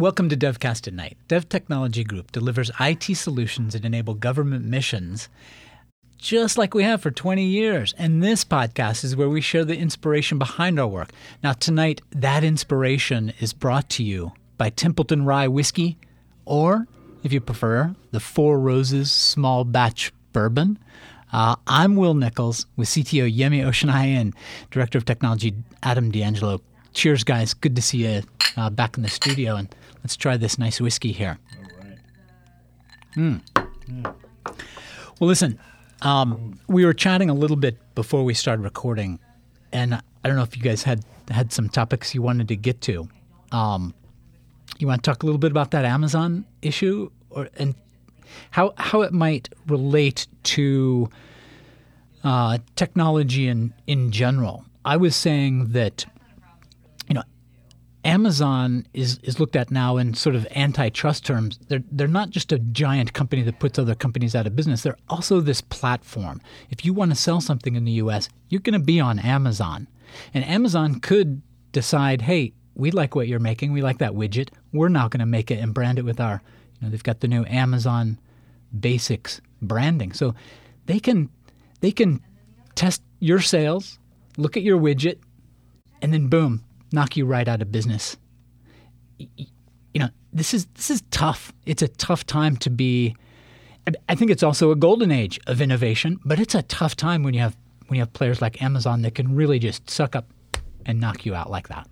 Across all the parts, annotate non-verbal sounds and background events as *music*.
Welcome to DevCast at Night. Dev Technology Group delivers IT solutions that enable government missions just like we have for 20 years. And this podcast is where we share the inspiration behind our work. Now, tonight, that inspiration is brought to you by Templeton Rye Whiskey, or if you prefer, the Four Roses Small Batch Bourbon. Uh, I'm Will Nichols with CTO Yemi Oshinai and Director of Technology Adam D'Angelo. Cheers, guys. Good to see you uh, back in the studio. And let's try this nice whiskey here. All right. Mm. Mm. Well, listen, um, we were chatting a little bit before we started recording, and I don't know if you guys had had some topics you wanted to get to. Um, you want to talk a little bit about that Amazon issue, or and how how it might relate to uh, technology in in general. I was saying that Amazon is, is looked at now in sort of antitrust terms. They're, they're not just a giant company that puts other companies out of business. They're also this platform. If you want to sell something in the US, you're going to be on Amazon. And Amazon could decide, hey, we like what you're making. We like that widget. We're now going to make it and brand it with our, you know, they've got the new Amazon Basics branding. So they can they can test your sales, look at your widget, and then boom, knock you right out of business. You know, this is this is tough. It's a tough time to be. I think it's also a golden age of innovation, but it's a tough time when you have when you have players like Amazon that can really just suck up and knock you out like that.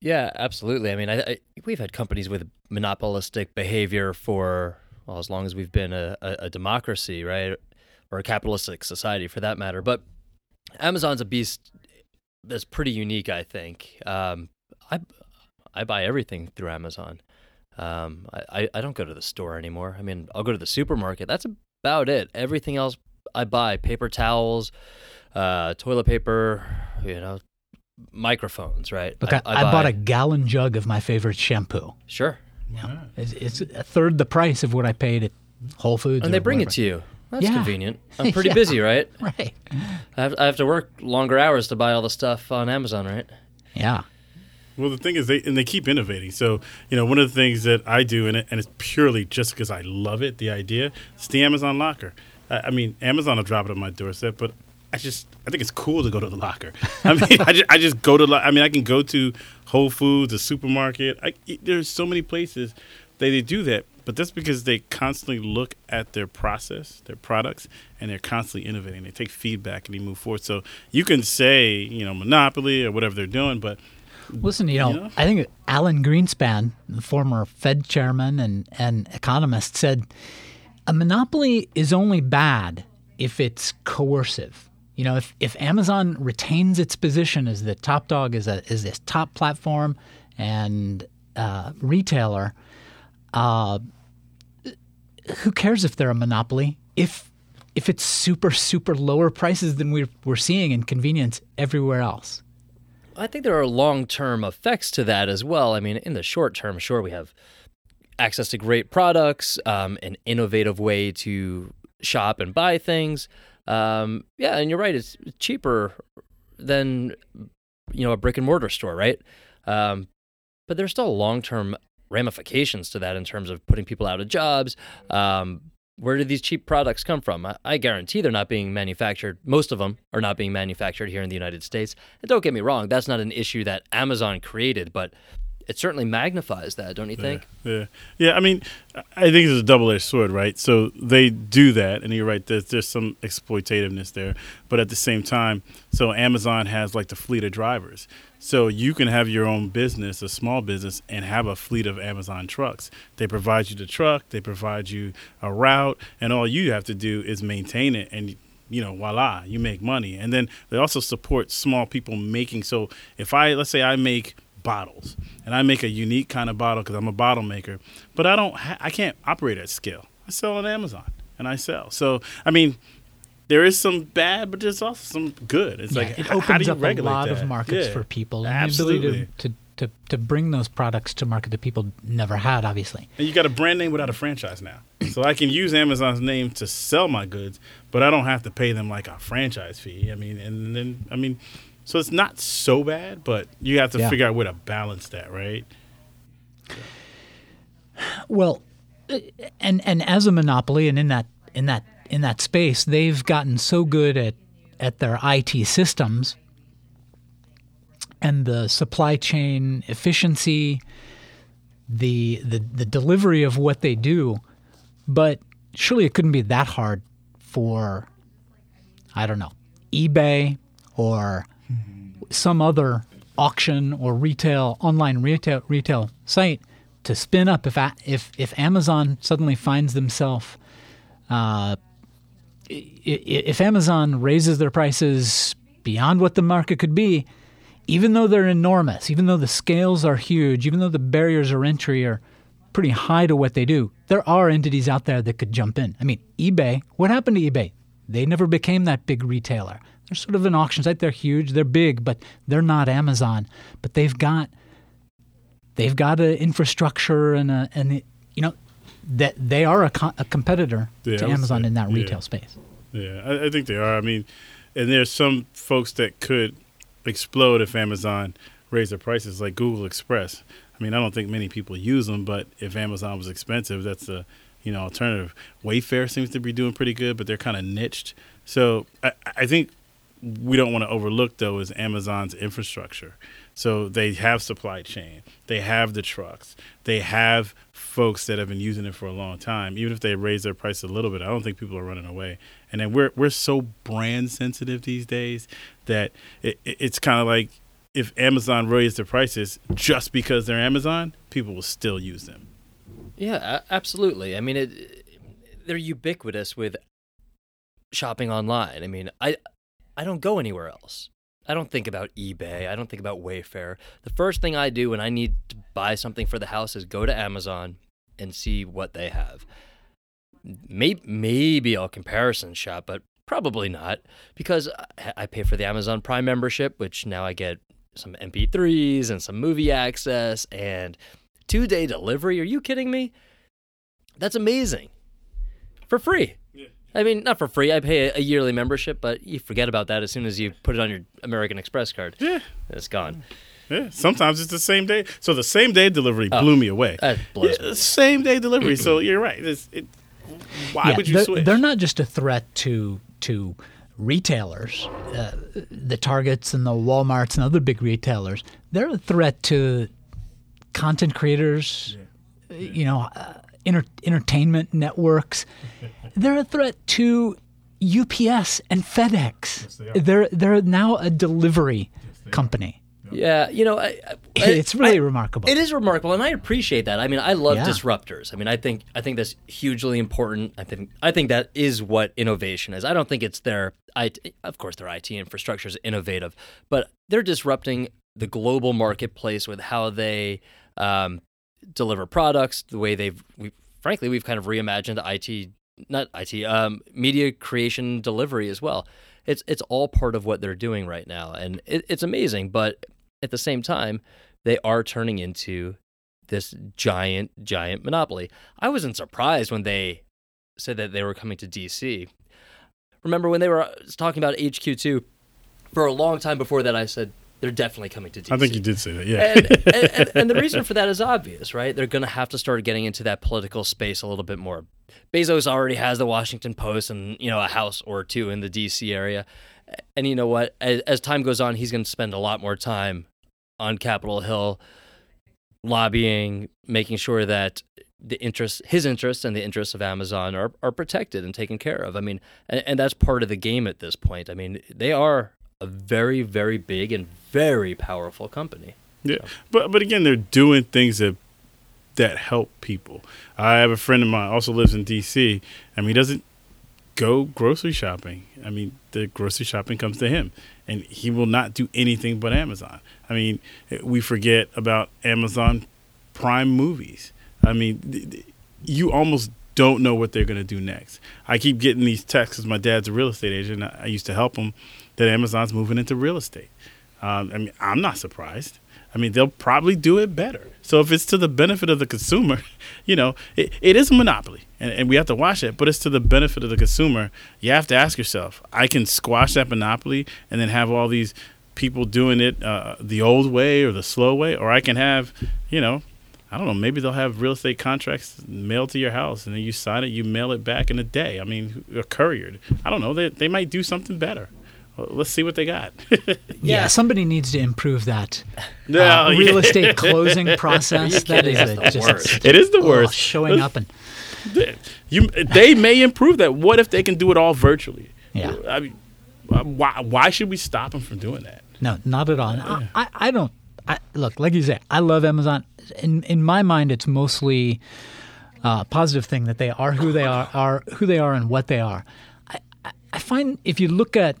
Yeah, absolutely. I mean, I, I, we've had companies with monopolistic behavior for well as long as we've been a, a, a democracy, right, or a capitalistic society for that matter. But Amazon's a beast that's pretty unique, I think. Um, I I buy everything through Amazon. Um, I, I don't go to the store anymore. I mean, I'll go to the supermarket. That's about it. Everything else I buy paper towels, uh, toilet paper, you know, microphones, right? Look, I, I, I bought a gallon jug of my favorite shampoo. Sure. Yeah. It's, it's, a third the price of what I paid at Whole Foods. And they bring whatever. it to you. That's yeah. convenient. *laughs* I'm pretty yeah. busy, right? Right. I have, I have to work longer hours to buy all the stuff on Amazon, right? Yeah. Well, the thing is, they and they keep innovating. So, you know, one of the things that I do, and, it, and it's purely just because I love it, the idea, it's the Amazon locker. I, I mean, Amazon will drop it on my doorstep, but I just I think it's cool to go to the locker. *laughs* I mean, I, just, I just go to. I mean, I can go to Whole Foods, the supermarket. I, there's so many places that they do that, but that's because they constantly look at their process, their products, and they're constantly innovating. They take feedback and they move forward. So you can say, you know, monopoly or whatever they're doing, but listen, you know, you know? I think Alan Greenspan, the former Fed chairman and, and economist, said a monopoly is only bad if it's coercive. You know, if, if Amazon retains its position as the top dog, as a as this top platform and uh, retailer, uh, who cares if they're a monopoly? If if it's super super lower prices than we're we're seeing in convenience everywhere else. I think there are long term effects to that as well. I mean, in the short term, sure, we have access to great products, um, an innovative way to shop and buy things. Um, yeah, and you're right; it's cheaper than you know a brick and mortar store, right? Um, but there's still long term ramifications to that in terms of putting people out of jobs. Um, where do these cheap products come from? I, I, guarantee they're not being manufactured. Most of them are not being manufactured here in the United States. And don't get me wrong, that's not an issue that Amazon created, but it certainly magnifies that, don't you think? Yeah, yeah. yeah I mean, I think it's a double-edged sword, right? So they do that, and you're right. There's there's some exploitativeness there, but at the same time, so Amazon has like the fleet of drivers. So you can have your own business, a small business, and have a fleet of Amazon trucks. They provide you the truck, they provide you a route, and all you have to do is maintain it and you know, voila, you make money. And then they also support small people making. So if I, let's say I make bottles, and I make a unique kind of bottle because I'm a bottle maker. But I don't, ha- I can't operate at scale. I sell on Amazon, and I sell. So I mean, there is some bad, but there's also some good. It's yeah, like it opens up a lot that? of markets yeah, for people, and absolutely. the ability to, to to, to bring those products to market that people never had, obviously. And you got a brand name without a franchise now. so I can use Amazon's name to sell my goods, but I don't have to pay them like a franchise fee. I mean, and then, I mean, so it's not so bad, but you have to yeah. figure out where to balance that, right? Well, and and as a monopoly, and in that in that in that space, they've gotten so good at at their IT systems and the supply chain efficiency, the the the delivery of what they do. But surely it couldn't be that hard for I don't know eBay or some other auction or retail online retail retail site to spin up if if if Amazon suddenly finds themselves uh, if Amazon raises their prices beyond what the market could be, even though they're enormous, even though the scales are huge, even though the barriers of entry are pretty high to what they do, there are entities out there that could jump in. I mean, eBay, what happened to eBay? They never became that big retailer. They're sort of an auction site. They're huge, they're big, but they're not Amazon. But they've got they've got an infrastructure and a and you know that they are a, co- a competitor yeah, to Amazon say, in that retail yeah. space. Yeah, I, I, think they are. I mean, and there's some folks that could explode if Amazon raised their prices, like Google Express. I mean, I don't think many people use them, but if Amazon was expensive, that's a you know alternative. Wayfair seems to be doing pretty good, but they're kind of niched. So I, I think we don't want to overlook though is Amazon's infrastructure. So they have supply chain, they have the trucks, they have folks that have been using it for a long time. Even if they raise their price a little bit, I don't think people are running away. And then we're we're so brand sensitive these days that it, it's kind of like if Amazon raised their prices just because they're Amazon, people will still use them. Yeah, absolutely. I mean, it, they're ubiquitous with shopping online. I mean, I I don't go anywhere else. I don't think about eBay. I don't think about Wayfair. The first thing I do when I need to buy something for the house is go to Amazon and see what they have. Maybe, maybe I'll comparison shop, but probably not because I pay for the Amazon Prime membership, which now I get some MP3s and some movie access and two day delivery. Are you kidding me? That's amazing. For free. I mean, not for free. I pay a, a, yearly membership, but you forget about that as soon as you put it on your American Express card. Yeah, it's gone. Yeah, sometimes it's the same day. So the same day delivery oh, blew me away. That blows yeah, me. Same day delivery. so *clears throat* you're right. It, why yeah, would you they're, switch? They're not just a threat to to retailers, uh, the Targets and the WalMarts and other big retailers. They're a threat to content creators. Yeah. You know. Uh, inter- entertainment networks. *laughs* They're a threat to UPS and FedEx. Yes, they are. They're they're now a delivery yes, company. Yeah, you know, I, I, it's really I, remarkable. It is remarkable, and I appreciate that. I mean, I love yeah. disruptors. I mean, I think I think that's hugely important. I think I think that is what innovation is. I don't think it's their. I of course their IT infrastructure is innovative, but they're disrupting the global marketplace with how they um, deliver products, the way they've, we, frankly, we've kind of reimagined IT, not IT, um, media creation delivery as well. It's it's all part of what they're doing right now, and it, it's amazing. But at the same time, they are turning into this giant, giant monopoly. I wasn't surprised when they said that they were coming to DC. Remember when they were talking about HQ2? For a long time before that, I said they're definitely coming to DC. I think you did say that, yeah. and, and, and, and, the *laughs* reason for that is obvious, right? They're going to have to start getting into that political space a little bit more. Bezos already has the Washington Post and you know a house or two in the DC area, and you know what? As, as time goes on, he's going to spend a lot more time on Capitol Hill, lobbying, making sure that the interest, his interests, and the interests of Amazon are are protected and taken care of. I mean, and, and that's part of the game at this point. I mean, they are a very, very big and very powerful company. Yeah, so. but but again, they're doing things that that help people. I have a friend of mine also lives in D.C. I mean, he doesn't go grocery shopping. I mean, the grocery shopping comes to him, and he will not do anything but Amazon. I mean, we forget about Amazon Prime movies. I mean, you almost don't know what they're going to do next. I keep getting these texts. My dad's a real estate agent. I used to help him that Amazon's moving into real estate. Um, I mean, I'm not surprised. I mean, they'll probably do it better. So if it's to the benefit of the consumer, *laughs* you know, it, it is a monopoly and, and we have to watch it, but it's to the benefit of the consumer. You have to ask yourself, I can squash that monopoly and then have all these people doing it uh, the old way or the slow way, or I can have, you know, I don't know. Maybe they'll have real estate contracts mailed to your house, and then you sign it, you mail it back in a day. I mean, a couriered. I don't know. They they might do something better. Well, let's see what they got. *laughs* Yeah, somebody needs to improve that No, uh, *laughs* real yeah. estate closing *laughs* process. that kidding? is That's a, the just worst. It is the ugh, worst. showing up and You, they may improve that. What if they can do it all virtually? Yeah. I mean, why why should we stop them from doing that? No, not at all. And I, I, I don't. I, look, like you say, I love Amazon. In in my mind, it's mostly a positive thing that they are who they are, are who they are, and what they are. I, I- I find if you look at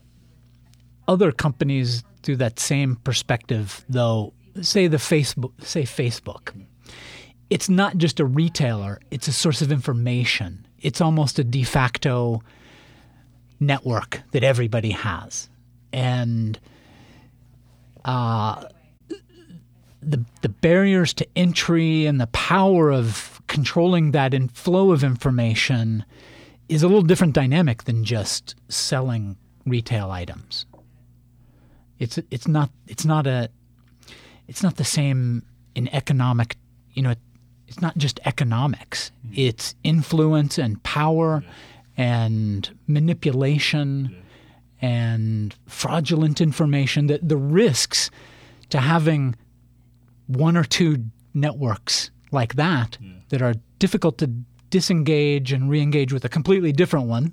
other companies through that same perspective, though, say the Facebook, say Facebook, it's not just a retailer; it's a source of information. It's almost a de facto network that everybody has, and uh, the the barriers to entry and the power of controlling that in flow of information is a little different dynamic than just selling retail items. It's it's not it's not a it's not the same in economic you know it's not just economics. Mm-hmm. It's influence and power and manipulation and fraudulent information. That the risks to having one or two networks like that that are difficult to disengage and re-engage with a completely different one.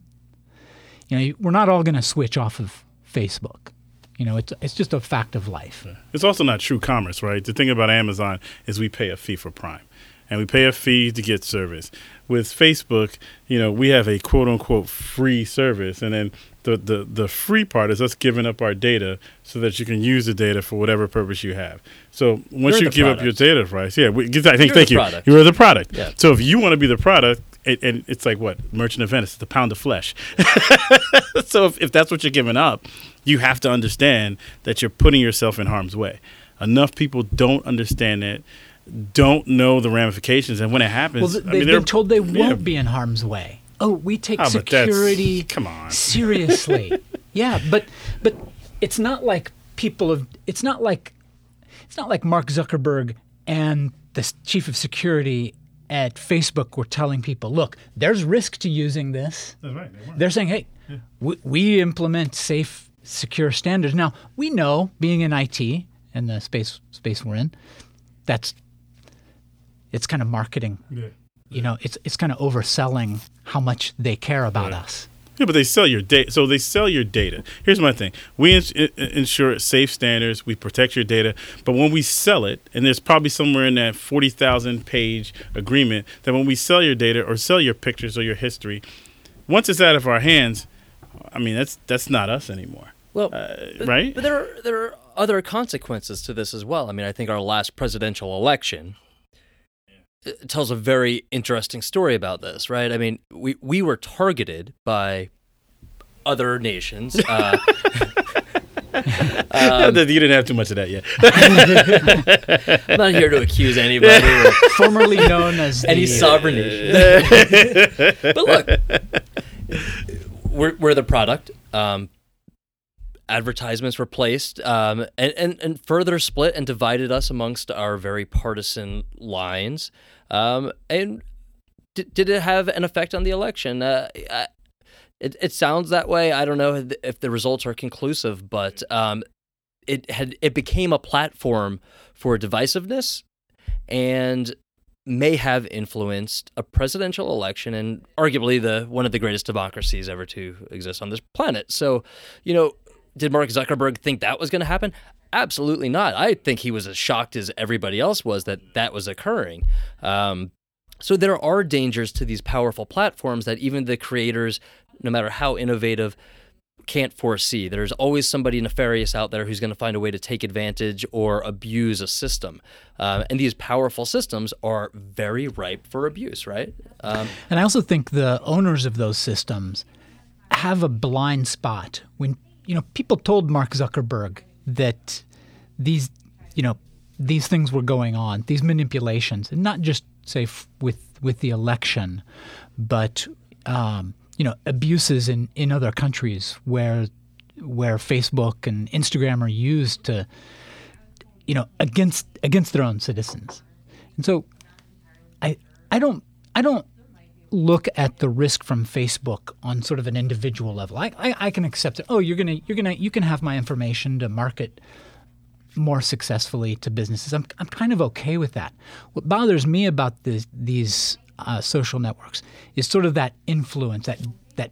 You know, we're not all going to switch off of Facebook. You know, it's it's just a fact of life. It's also not true commerce, right? The thing about Amazon is we pay a fee for Prime, and we pay a fee to get service. With Facebook, you know, we have a quote unquote free service, and then the, the, the free part is us giving up our data so that you can use the data for whatever purpose you have. So once You're you the give up your data price, yeah, we, I think You're thank the you. product. You are the product. Yeah. So if you want to be the product, and, and it's like what Merchant of Venice, the pound of flesh. *laughs* so if, if that's what you're giving up, you have to understand that you're putting yourself in harm's way. Enough people don't understand it, don't know the ramifications, and when it happens, Well, th- I they've mean, they're- been told they won't yeah. be in harm's way. Oh, we take ah, that's- security come on. seriously. *laughs* yeah, but but it's not like people of It's not like it's not like Mark Zuckerberg and the chief of security at Facebook were telling people, look, there's risk to using this. That's right. They They're saying, hey, we, we implement safe, secure standards. Now we know, being in IT and the space space we're in, that's it's kind of marketing. Yeah. You know, it's it's kind of overselling how much they care about us. Yeah, but they sell your data. So they sell your data. Here's my thing: we ins- ensure safe standards. We protect your data. But when we sell it, and there's probably somewhere in that forty thousand page agreement that when we sell your data or sell your pictures or your history, once it's out of our hands, I mean that's that's not us anymore, Well, uh, right? But there are there are other consequences to this as well. I mean, I think our last presidential election tells a very interesting story about this, right? I mean, we we were targeted by other nations. Uh, *laughs* *laughs* you didn't have too much of that yet. *laughs* I'm not here to accuse anybody or Formerly known as any the, sovereign nation. but look, we're, we're the product. Um, advertisements were placed um, and, and, and further split and divided us amongst our very partisan lines. Um, and d- did it have an effect on the election? Uh, I, it, it sounds that way. I don't know if the results are conclusive, but um, it had it became a platform for divisiveness and may have influenced a presidential election and arguably the one of the greatest democracies ever to exist on this planet. So, you know, did Mark Zuckerberg think that was going to happen? Absolutely not. I think he was as shocked as everybody else was that that was occurring. Um, so there are dangers to these powerful platforms that even the creators, no matter how innovative, can't foresee. There's always somebody nefarious out there who's going to find a way to take advantage or abuse a system. Um, and these powerful systems are very ripe for abuse, right? Um, And I also think the owners of those systems have a blind spot when you know people told Mark Zuckerberg that these you know these things were going on, these manipulations, and not just say f- with with the election, but um, you know abuses in in other countries where where Facebook and Instagram are used to you know against against their own citizens. And so I don't I don't look at the risk from Facebook on sort of an individual level. I, I, I can accept it. Oh, you're gonna you're gonna you can have my information to market more successfully to businesses. I'm I'm kind of okay with that. What bothers me about this, these uh, social networks is sort of that influence that that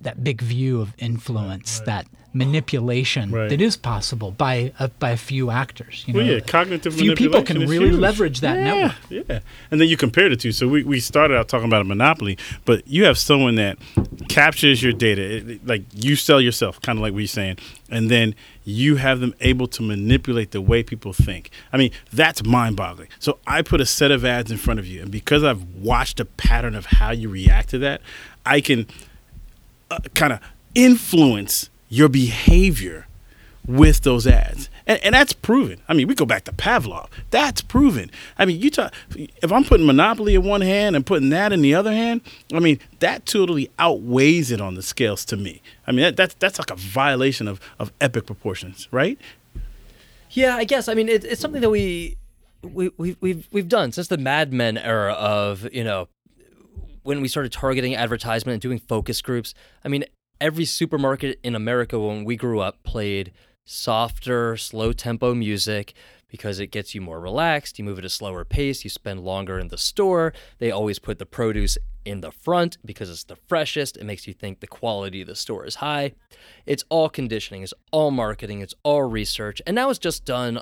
that big view of influence, that manipulation Right. that is possible by a, by a few actors. You Well, know, yeah, cognitive few people can really huge. leverage that yeah, network. Yeah, and then you compare the two. So we, we started out talking about a monopoly, but you have someone that captures your data, it- like you sell yourself, kind of like what you're saying, and then you have them able to manipulate the way people think. I mean, that's mind-boggling. So I put a set of ads in front of you, and because I've watched a pattern of how you react to that, I can uh, kind of influence your behavior with those ads. And, and that's proven. I mean, we go back to Pavlov. That's proven. I mean, you talk, if I'm putting Monopoly in one hand and putting that in the other hand, I mean, that totally outweighs it on the scales to me. I mean, that, that's, that's like a violation of, of epic proportions, right? Yeah, I guess. I mean, it, it's something that we we we we've we've done since the Mad Men era of you know when we started targeting advertisement and doing focus groups. I mean, every supermarket in America when we grew up played softer, slow tempo music because it gets you more relaxed. You move at a slower pace. You spend longer in the store. They always put the produce in the front because it's the freshest. It makes you think the quality of the store is high. It's all conditioning. It's all marketing. It's all research. And now it's just done,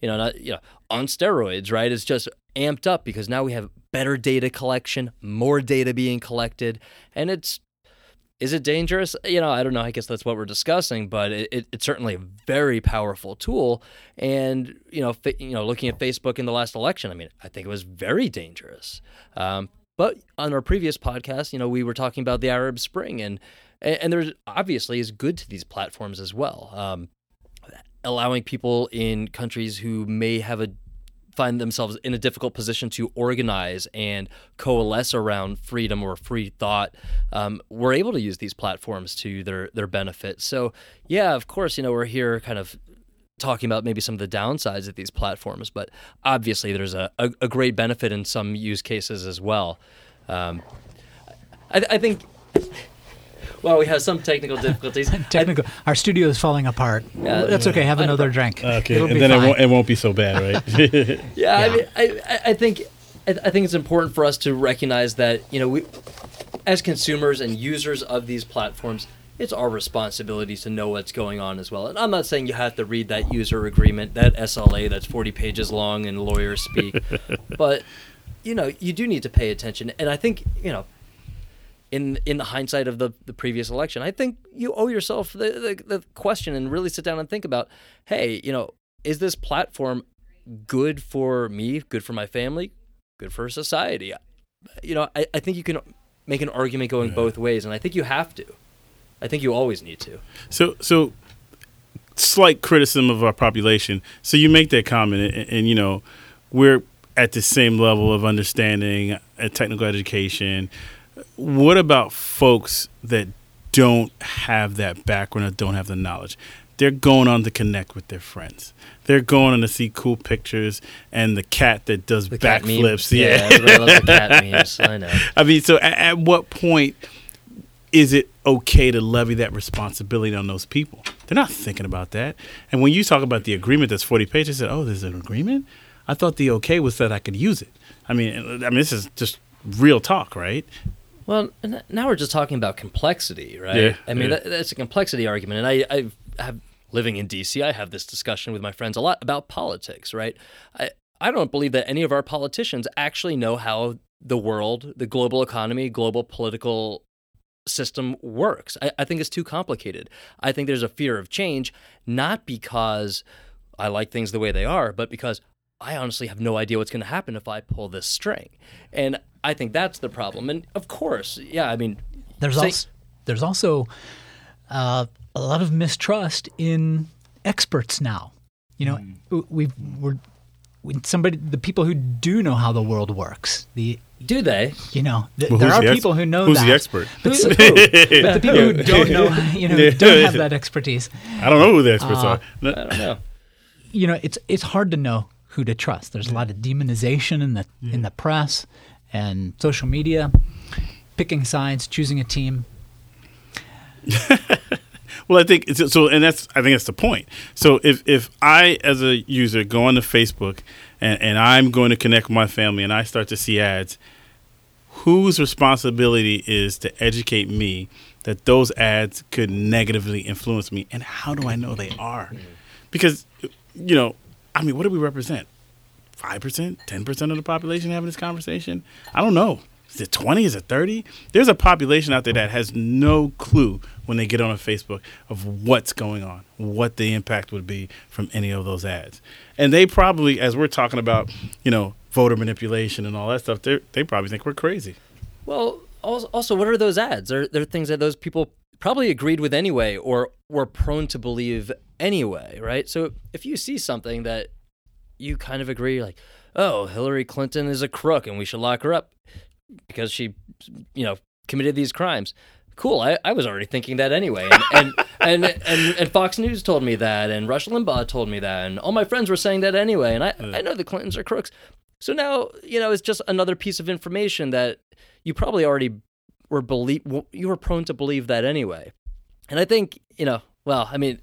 you know, not, you know, on steroids, right? It's just amped up because now we have better data collection, more data being collected, and it's is it dangerous? You know, I don't know. I guess that's what we're discussing, but it, it, it's certainly a very powerful tool. And you know, you know, looking at Facebook in the last election, I mean, I think it was very dangerous. Um, but on our previous podcast, you know, we were talking about the Arab Spring, and and, and there's obviously is good to these platforms as well. Um, allowing people in countries who may have a find themselves in a difficult position to organize and coalesce around freedom or free thought, um, we're able to use these platforms to their their benefit. So yeah, of course, you know we're here kind of talking about maybe some of the downsides of these platforms, but obviously there's a, a, a great benefit in some use cases as well. Um, I, I think. Well, we have some technical difficulties. *laughs* Technical. Our studio is falling apart. Yeah, That's okay. Have I- another drink. Okay, It'll and be then it won't, it won't be so bad, right? Yeah, *laughs* *laughs* Yeah. I mean, I, I- I think I I think it's important for us to recognize that you know we, as consumers and users of these platforms, it's our responsibility to know what's going on as well. And I'm not saying you have to read that user agreement, that SLA that's 40 pages long and lawyers speak, but you know you do need to pay attention. And I think you know. In, in the hindsight of the, the previous election, I think you owe yourself the, the, the question and really sit down and think about, hey, you know, is this platform good for me, good for my family, good for society. You know, I, I think you can make an argument going both ways, and I think you have to. I think you always need to. So, so slight criticism of our population. So you make that comment, and, and you know, we're at the same level of understanding and technical education. What about folks that don't have that background or don't have the knowledge? They're going on to connect with their friends. They're going on to see cool pictures and the cat that does The cat meme. backflips. Yeah, Yeah. everybody loves the cat memes. I know. *laughs* I mean, so at, at what point is it okay to levy that responsibility on those people? They're not thinking about that. And when you talk about the agreement that's 40 pages, they said, oh, there's an agreement? I thought the okay was that I could use it. I mean, I mean, this is just real talk, right? Well, now we're just talking about complexity, right? Yeah, I mean, yeah. that, that's a complexity argument, and I, I have living in DC. I have this discussion with my friends a lot about politics, right? I, I don't believe that any of our politicians actually know how the world, the global economy, global political system works. I, I think it's too complicated. I think there's a fear of change, not because I like things the way they are, but because I honestly have no idea what's going to happen if I pull this string. And I think that's the problem. And of course, yeah, I mean, There's say- also there's also uh, a lot of mistrust in experts now. You know, w- we've we're when somebody the people who do know how the world works. The do they? you know th- Well, there are the ex- people who know who's that. the expert? But, so- *laughs* but the people who don't know, you know, *laughs* don't have that expertise. I don't know who the experts Uh, are. I don't know. you know, it's it's hard to know who to trust. There's a lot of demonization in the in the press, and social media, picking sides, choosing a team. *laughs* Well, I think so, and that's I think that's the point. So if if I as a user go onto Facebook and and I'm going to connect with my family and I start to see ads, whose responsibility is to educate me that those ads could negatively influence me, and how do I know they are? Because you know, I mean, what do we represent? Five percent, ten percent of the population having this conversation? I don't know. Is it 20? Is it 30? There's a population out there that has no clue when they get on a Facebook of what's going on, what the impact would be from any of those ads. And they probably, as we're talking about, you know, voter manipulation and all that stuff, they probably think we're crazy. Well, also, what are those ads? They're, they're things that those people probably agreed with anyway or were prone to believe anyway, right? So if you see something that you kind of agree, like, oh, Hillary Clinton is a crook and we should lock her up because she, you know, committed these crimes. Cool. I, I was already thinking that anyway. And and, *laughs* and, and, and Fox News told me that, and Rush Limbaugh told me that, and all my friends were saying that anyway. And I, I know the Clintons are crooks. So now, you know, it's just another piece of information that you probably already were believe you were prone to believe that anyway. And I think, you know, well, I mean,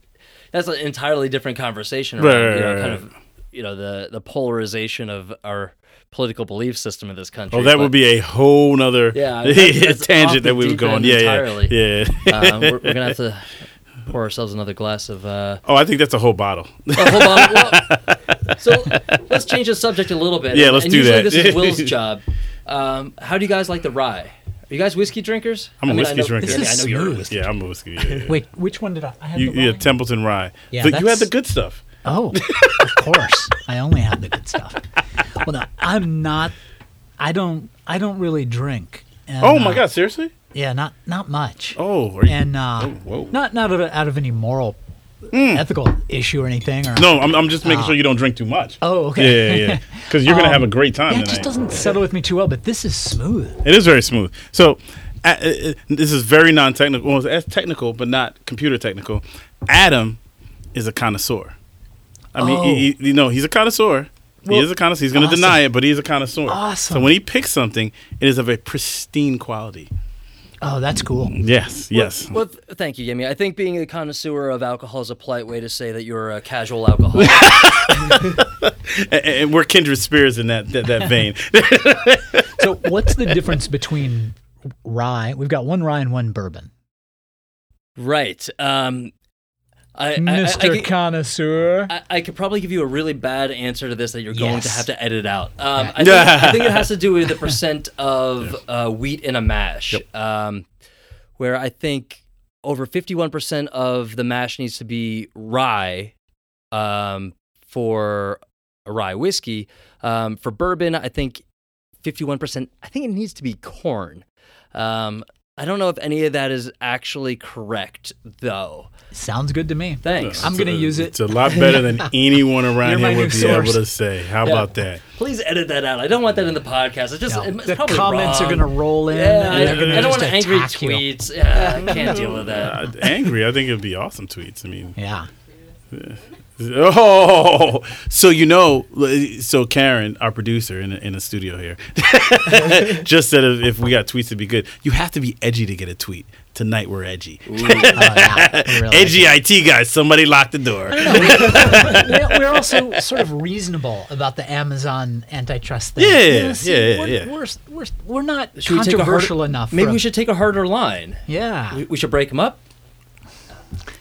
that's an entirely different conversation around, Right, you know, kind of you know, the the polarization of our political belief system in this country. Oh, that But, would be a whole nother Yeah, *laughs* that's- that's tangent that we were deep going. end Yeah, entirely. yeah, yeah. uh, we're, we're gonna have to *laughs* pour ourselves another glass of uh, oh, I think that's a whole bottle. Oh, hold on. Well, *laughs* so let's change the subject a little bit. Yeah, And- let's and do usually that. This is Will's job. Um, how do you guys like the rye? Are you guys whiskey drinkers? I'm a I mean, I whiskey know- drinker. This yeah, is I know you're a whiskey. yeah, I'm a whiskey. Yeah, yeah. Wait, which one did I? I had you, the rye? had Templeton Rye. Yeah, but you had the good stuff. Oh, of course. I only have the good stuff. Well, no, I'm not. I don't. I don't really drink. And, Oh my uh, God, seriously? Yeah, not not much. Oh, are you, and uh, oh, whoa. Not not out of, out of any moral, ethical issue or anything. Or no, I'm, I'm just making sure you don't drink too much. Oh, okay. Yeah, yeah, yeah. Because you're gonna *laughs* Um, have a great time Yeah, it tonight. just doesn't settle with me too well. But this is smooth. It is very smooth. So uh, uh, this is very non-technical. Well, it's technical, but not computer technical. Adam is a connoisseur. I mean, Oh. he, he- you know, he's a connoisseur. he is a connoisseur. He's going to awesome. deny it, but he is a connoisseur. Awesome. So when he picks something, it is of a pristine quality. Oh, that's cool. Yes, yes. Well, th- thank you, Yemi. I think being a connoisseur of alcohol is a polite way to say that you're a casual alcoholic. *laughs* and, and we're kindred spirits in that that, that vein. *laughs* So, *laughs* what's the difference between rye? We've got one rye and one bourbon. right. Um, I, I- I- I Connoisseur. I, I could probably give you a really bad answer to this that you're going to have to edit out. Um, I, think, I think it *laughs* has to do with the percent *laughs* of uh, wheat in a mash, um, where I think over 51% of the mash needs to be rye um, for a rye whiskey. Um, for bourbon, I think 51%, I think it needs to be corn. Um, I don't know if any of that is actually correct, though. Sounds good to me. Thanks. I'm gonna use it. It's a lot better than *laughs* anyone around here would be source. able to say. How Yeah. about that? Please edit that out. I don't want that in the podcast. It's just No, it's the probably comments wrong. are gonna roll in. Yeah, and I, gonna I don't just want angry tweets. Yeah, I can't *laughs* deal with that. Uh, angry. I think it'd be awesome tweets. I mean, Yeah. Oh, so you know, so Karen, our producer in, in the studio here, *laughs* just said if, if we got tweets to be good, you have to be edgy to get a tweet. Tonight we're edgy. Oh, yeah. *laughs* *laughs* I really Edgy IT guys, somebody lock the door. we're, we're also sort of reasonable about the Amazon antitrust thing. Yeah, see, yeah, yeah, we're, yeah. We're, we're, we're not Should we controversial harder- enough. Maybe for we should take a harder line. Yeah. We, we should break them up.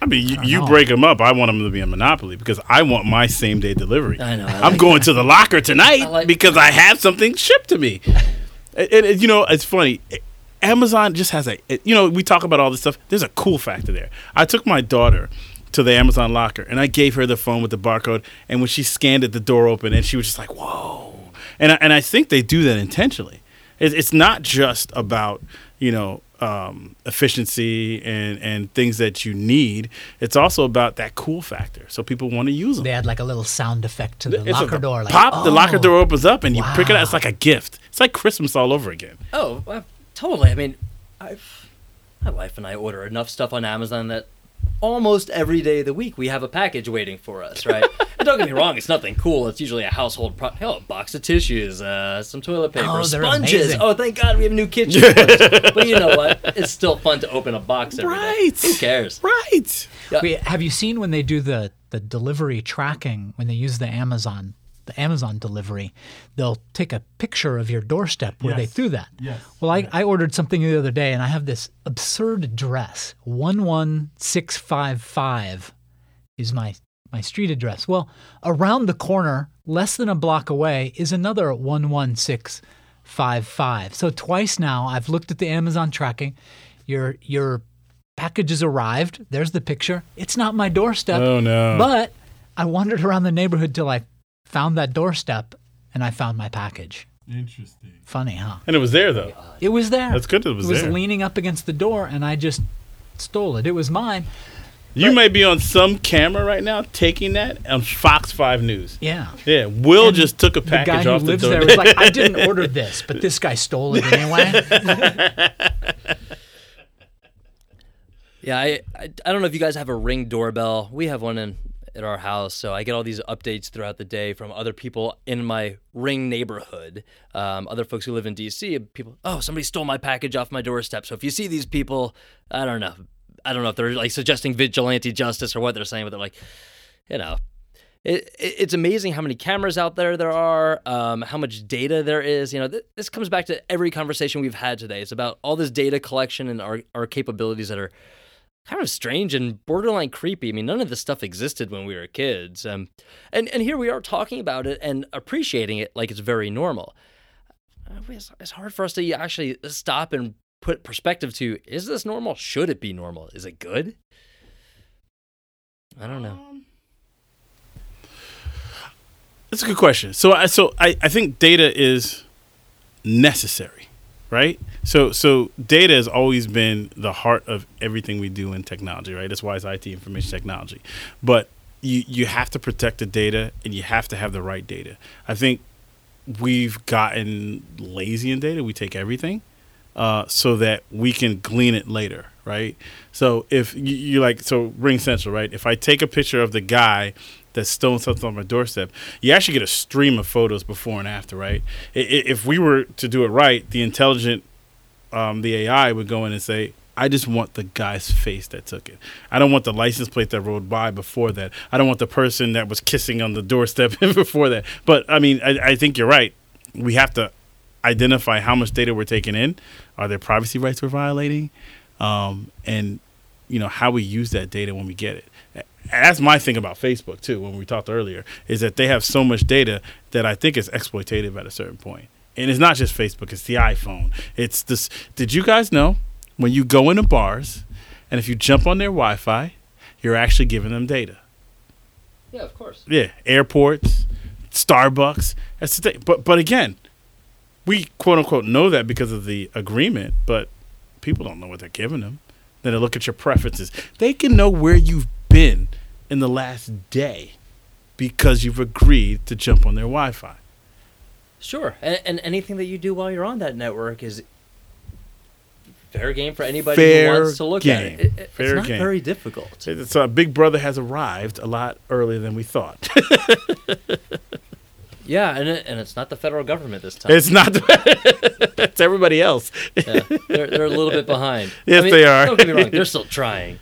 I mean, you, you break them up. I want them to be a monopoly because I want my same day delivery. I know, I I'm like going to the locker tonight I like- because I have something shipped to me. and, and, you know, it's funny. Amazon just has a, it- you know, we talk about all this stuff. There's a cool factor there. I took my daughter to the Amazon locker and I gave her the phone with the barcode. And when she scanned it, the door opened and she was just like, whoa. And I, and I think they do that intentionally. It, it's not just about, you know, um, efficiency and, and things that you need. It's also about that cool factor. So people want to use them. They had like a little sound effect to the It's locker a door. Like, pop, the locker oh. door opens up and you pick it up. It's like a gift. It's like Christmas all over again. Oh, well, totally. I mean, I've, my wife and I order enough stuff on Amazon that almost every day of the week we have a package waiting for us, *laughs* right? and don't get me wrong, it's nothing cool. It's usually a household pro- hell, a box of tissues, uh, some toilet paper, Oh, sponges. amazing. Oh, thank God we have new kitchen sponges. *laughs* but you know what? It's still fun to open a box every day. Right. Who cares? Right. Yeah. Wait, have you seen when they do the the delivery tracking when they use the Amazon the Amazon delivery? They'll take a picture of your doorstep where they threw that. Yes. Well, I, I ordered something the other day and I have this absurd address. One one six five five is my my street address. Well, around the corner, less than a block away, is another one one six five five. So twice now I've looked at the Amazon tracking. Your your package has arrived. There's the picture. It's not my doorstep. Oh, no. But I wandered around the neighborhood till I found that doorstep and I found my package. Interesting. Funny, huh? And it was there though. It was there. That's good it was It was there. leaning up against the door and I just stole it. It was mine. You may be on some camera right now taking that on Fox Five News. Yeah. Yeah, Will And just took a package The guy package who off the lives door. there was like, I didn't order this, but this guy stole it anyway. *laughs* Yeah, I, I I don't know if you guys have a ring doorbell. We have one in at our house, so I get all these updates throughout the day from other people in my ring neighborhood. Um, other folks who live in DC. People, oh, somebody stole my package off my doorstep. So if you see these people, I don't know, I don't know if they're like suggesting vigilante justice or what they're saying, but they're like, you know. It, it, it's amazing how many cameras out there there are, um, how much data there is. You know, th- this comes back to every conversation we've had today. It's about all this data collection and our, our capabilities that are kind of strange and borderline creepy. I mean, none of this stuff existed when we were kids. Um, and, and here we are talking about it and appreciating it like it's very normal. Uh, It's, it's hard for us to actually stop and put perspective to is this normal? Should it be normal? Is it good? I don't know. That's a good question. So I so I, I think data is necessary, right? So so data has always been the heart of everything we do in technology, right? That's why it's IT information technology. But you you have to protect the data and you have to have the right data. I think we've gotten lazy in data. We take everything uh, so that we can glean it later, right? So if you, you like, so Ring Central, right? If I take a picture of the guy that's stolen something on my doorstep, you actually get a stream of photos before and after, right? If we were to do it right, the intelligent, um, the AI would go in and say, I just want the guy's face that took it. I don't want the license plate that rode by before that. I don't want the person that was kissing on the doorstep *laughs* before that. But I mean, I, I think you're right. We have to identify how much data we're taking in. Are there privacy rights we're violating? Um, and you know how we use that data when we get it. That's my thing about Facebook too. When we talked earlier, is that they have so much data that I think is exploitative at a certain point. And it's not just Facebook; it's the iPhone. It's this. Did you guys know when you go into bars, and if you jump on their Wi-Fi, you're actually giving them data. Yeah, of course. Yeah, airports, Starbucks. That's the thing. But but again, we quote unquote know that because of the agreement, but people don't know what they're giving them. Then they look at your preferences. They can know where you've been in the last day because you've agreed to jump on their Wi-Fi. Sure, and, and anything that you do while you're on that network is fair game for anybody Fair who wants to look at it. It- it- Fair it's not game. very difficult. It's, So Big Brother has arrived a lot earlier than we thought. *laughs* Yeah, and it, and it's not the federal government this time. it's not. *laughs* it's everybody else. yeah, they're, they're a little bit behind. Yes, I mean, they are. Don't get me wrong; they're *laughs* still trying,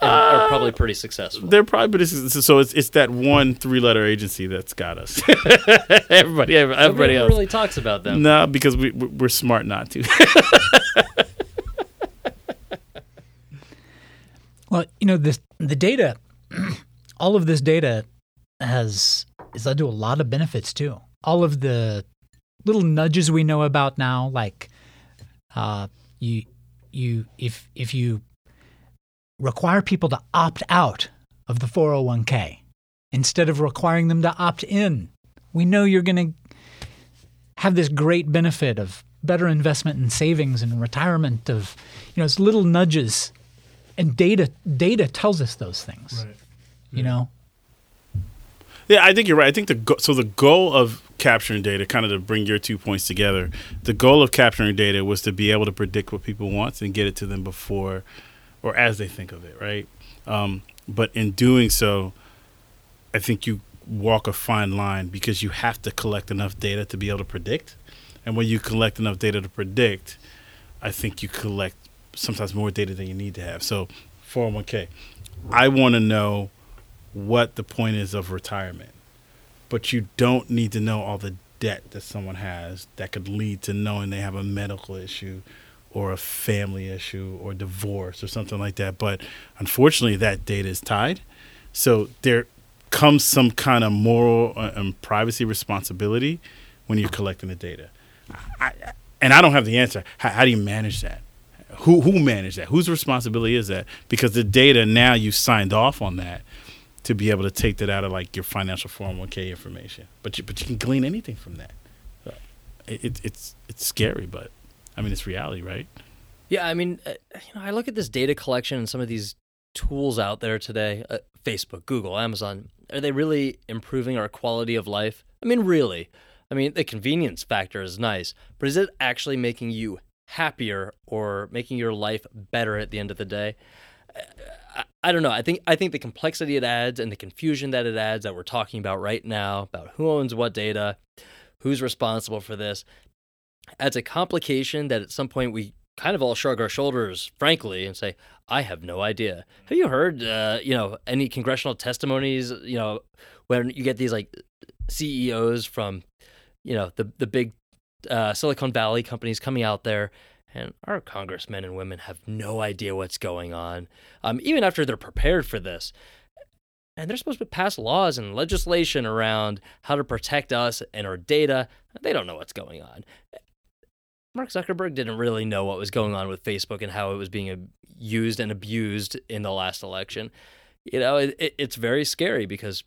and are probably pretty successful. They're probably, but it's, so it's it's that one three-letter agency that's got us. *laughs* everybody, everybody Nobody else. really talks about them. No, because we we- we're smart not to. *laughs* Well, you know, this the data, *clears throat* all of this data has is led to a lot of benefits too. All of the little nudges we know about now, like uh, you you if if you require people to opt out of the 401k instead of requiring them to opt in, we know you're going to have this great benefit of better investment and savings and retirement of you know it's little nudges and data data tells us those things you know? Yeah, I think you're right. I think the go- so the goal of capturing data, kind of to bring your two points together, the goal of capturing data was to be able to predict what people want and get it to them before or as they think of it, right? Um, but in doing so, I think you walk a fine line because you have to collect enough data to be able to predict. And when you collect enough data to predict, I think you collect sometimes more data than you need to have. So, 401k, I want to know what the point is of retirement, but you don't need to know all the debt that someone has that could lead to knowing they have a medical issue or a family issue or divorce or something like that. But unfortunately, that data is tied. So there comes some kind of moral uh, and privacy responsibility when you're collecting the data. I, and I don't have the answer. How, how do you manage that? Who who manage that? Whose responsibility is that? Because the data now you signed off on that to be able to take that out of like your financial 401k information. But you but you can glean anything from that. It, it, it's it's scary, but I mean it's reality, right? Yeah, I mean, uh, you know, I look at this data collection and some of these tools out there today, uh, Facebook, Google, Amazon. Are they really improving our quality of life? I mean, really? I mean, the convenience factor is nice, but is it actually making you happier or making your life better at the end of the day? I, I don't know. I think I think the complexity it adds and the confusion that it adds that we're talking about right now about who owns what data, who's responsible for this, adds a complication that at some point we kind of all shrug our shoulders, frankly, and say, "I have no idea." Have you heard, uh, you know, any congressional testimonies? You know, when you get these like CEOs from you know the the big uh, Silicon Valley companies coming out there, and our congressmen and women have no idea what's going on, um, even after they're prepared for this. And they're supposed to pass laws and legislation around how to protect us and our data. They don't know what's going on. Mark Zuckerberg didn't really know what was going on with Facebook and how it was being used and abused in the last election. You know, it, it's very scary because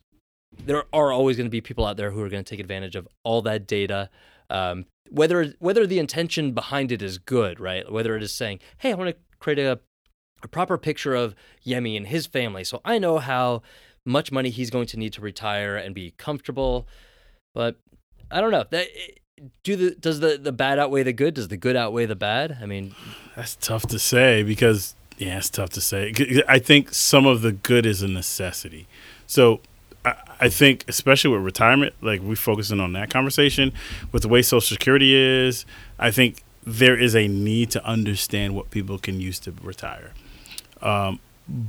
there are always going to be people out there who are going to take advantage of all that data. Um, whether whether the intention behind it is good, right? Whether it is saying, "Hey, I want to create a, a proper picture of Yemi and his family, so I know how much money he's going to need to retire and be comfortable." But I don't know. That do the does the the bad outweigh the good? Does the good outweigh the bad? I mean, that's tough to say because yeah, it's tough to say. I think some of the good is a necessity. So I, think, especially with retirement, like we're focusing on that conversation, with the way Social Security is, I think there is a need to understand what people can use to retire. Um,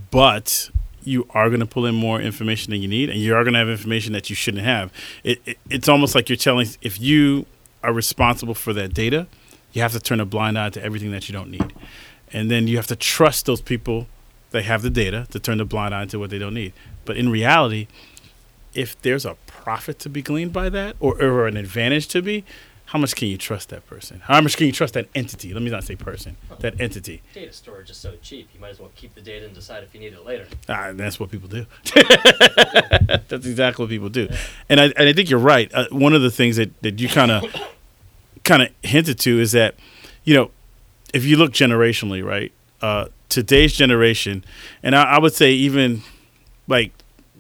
but you are going to pull in more information than you need, and you are going to have information that you shouldn't have. It, it, it's almost like you're telling if you are responsible for that data, you have to turn a blind eye to everything that you don't need, and then you have to trust those people that have the data to turn the blind eye to what they don't need. But in reality, if there's a profit to be gleaned by that or, or an advantage to be, how much can you trust that person? How much can you trust that entity? Let me not say person, that entity. Data storage is so cheap, you might as well keep the data and decide if you need it later. Ah, that's what people do. *laughs* that's exactly what people do. And I, and I think you're right. Uh, one of the things that, that you kind of *coughs* kind of hinted to is that, you know, if you look generationally, right, uh, today's generation, and I, I would say even like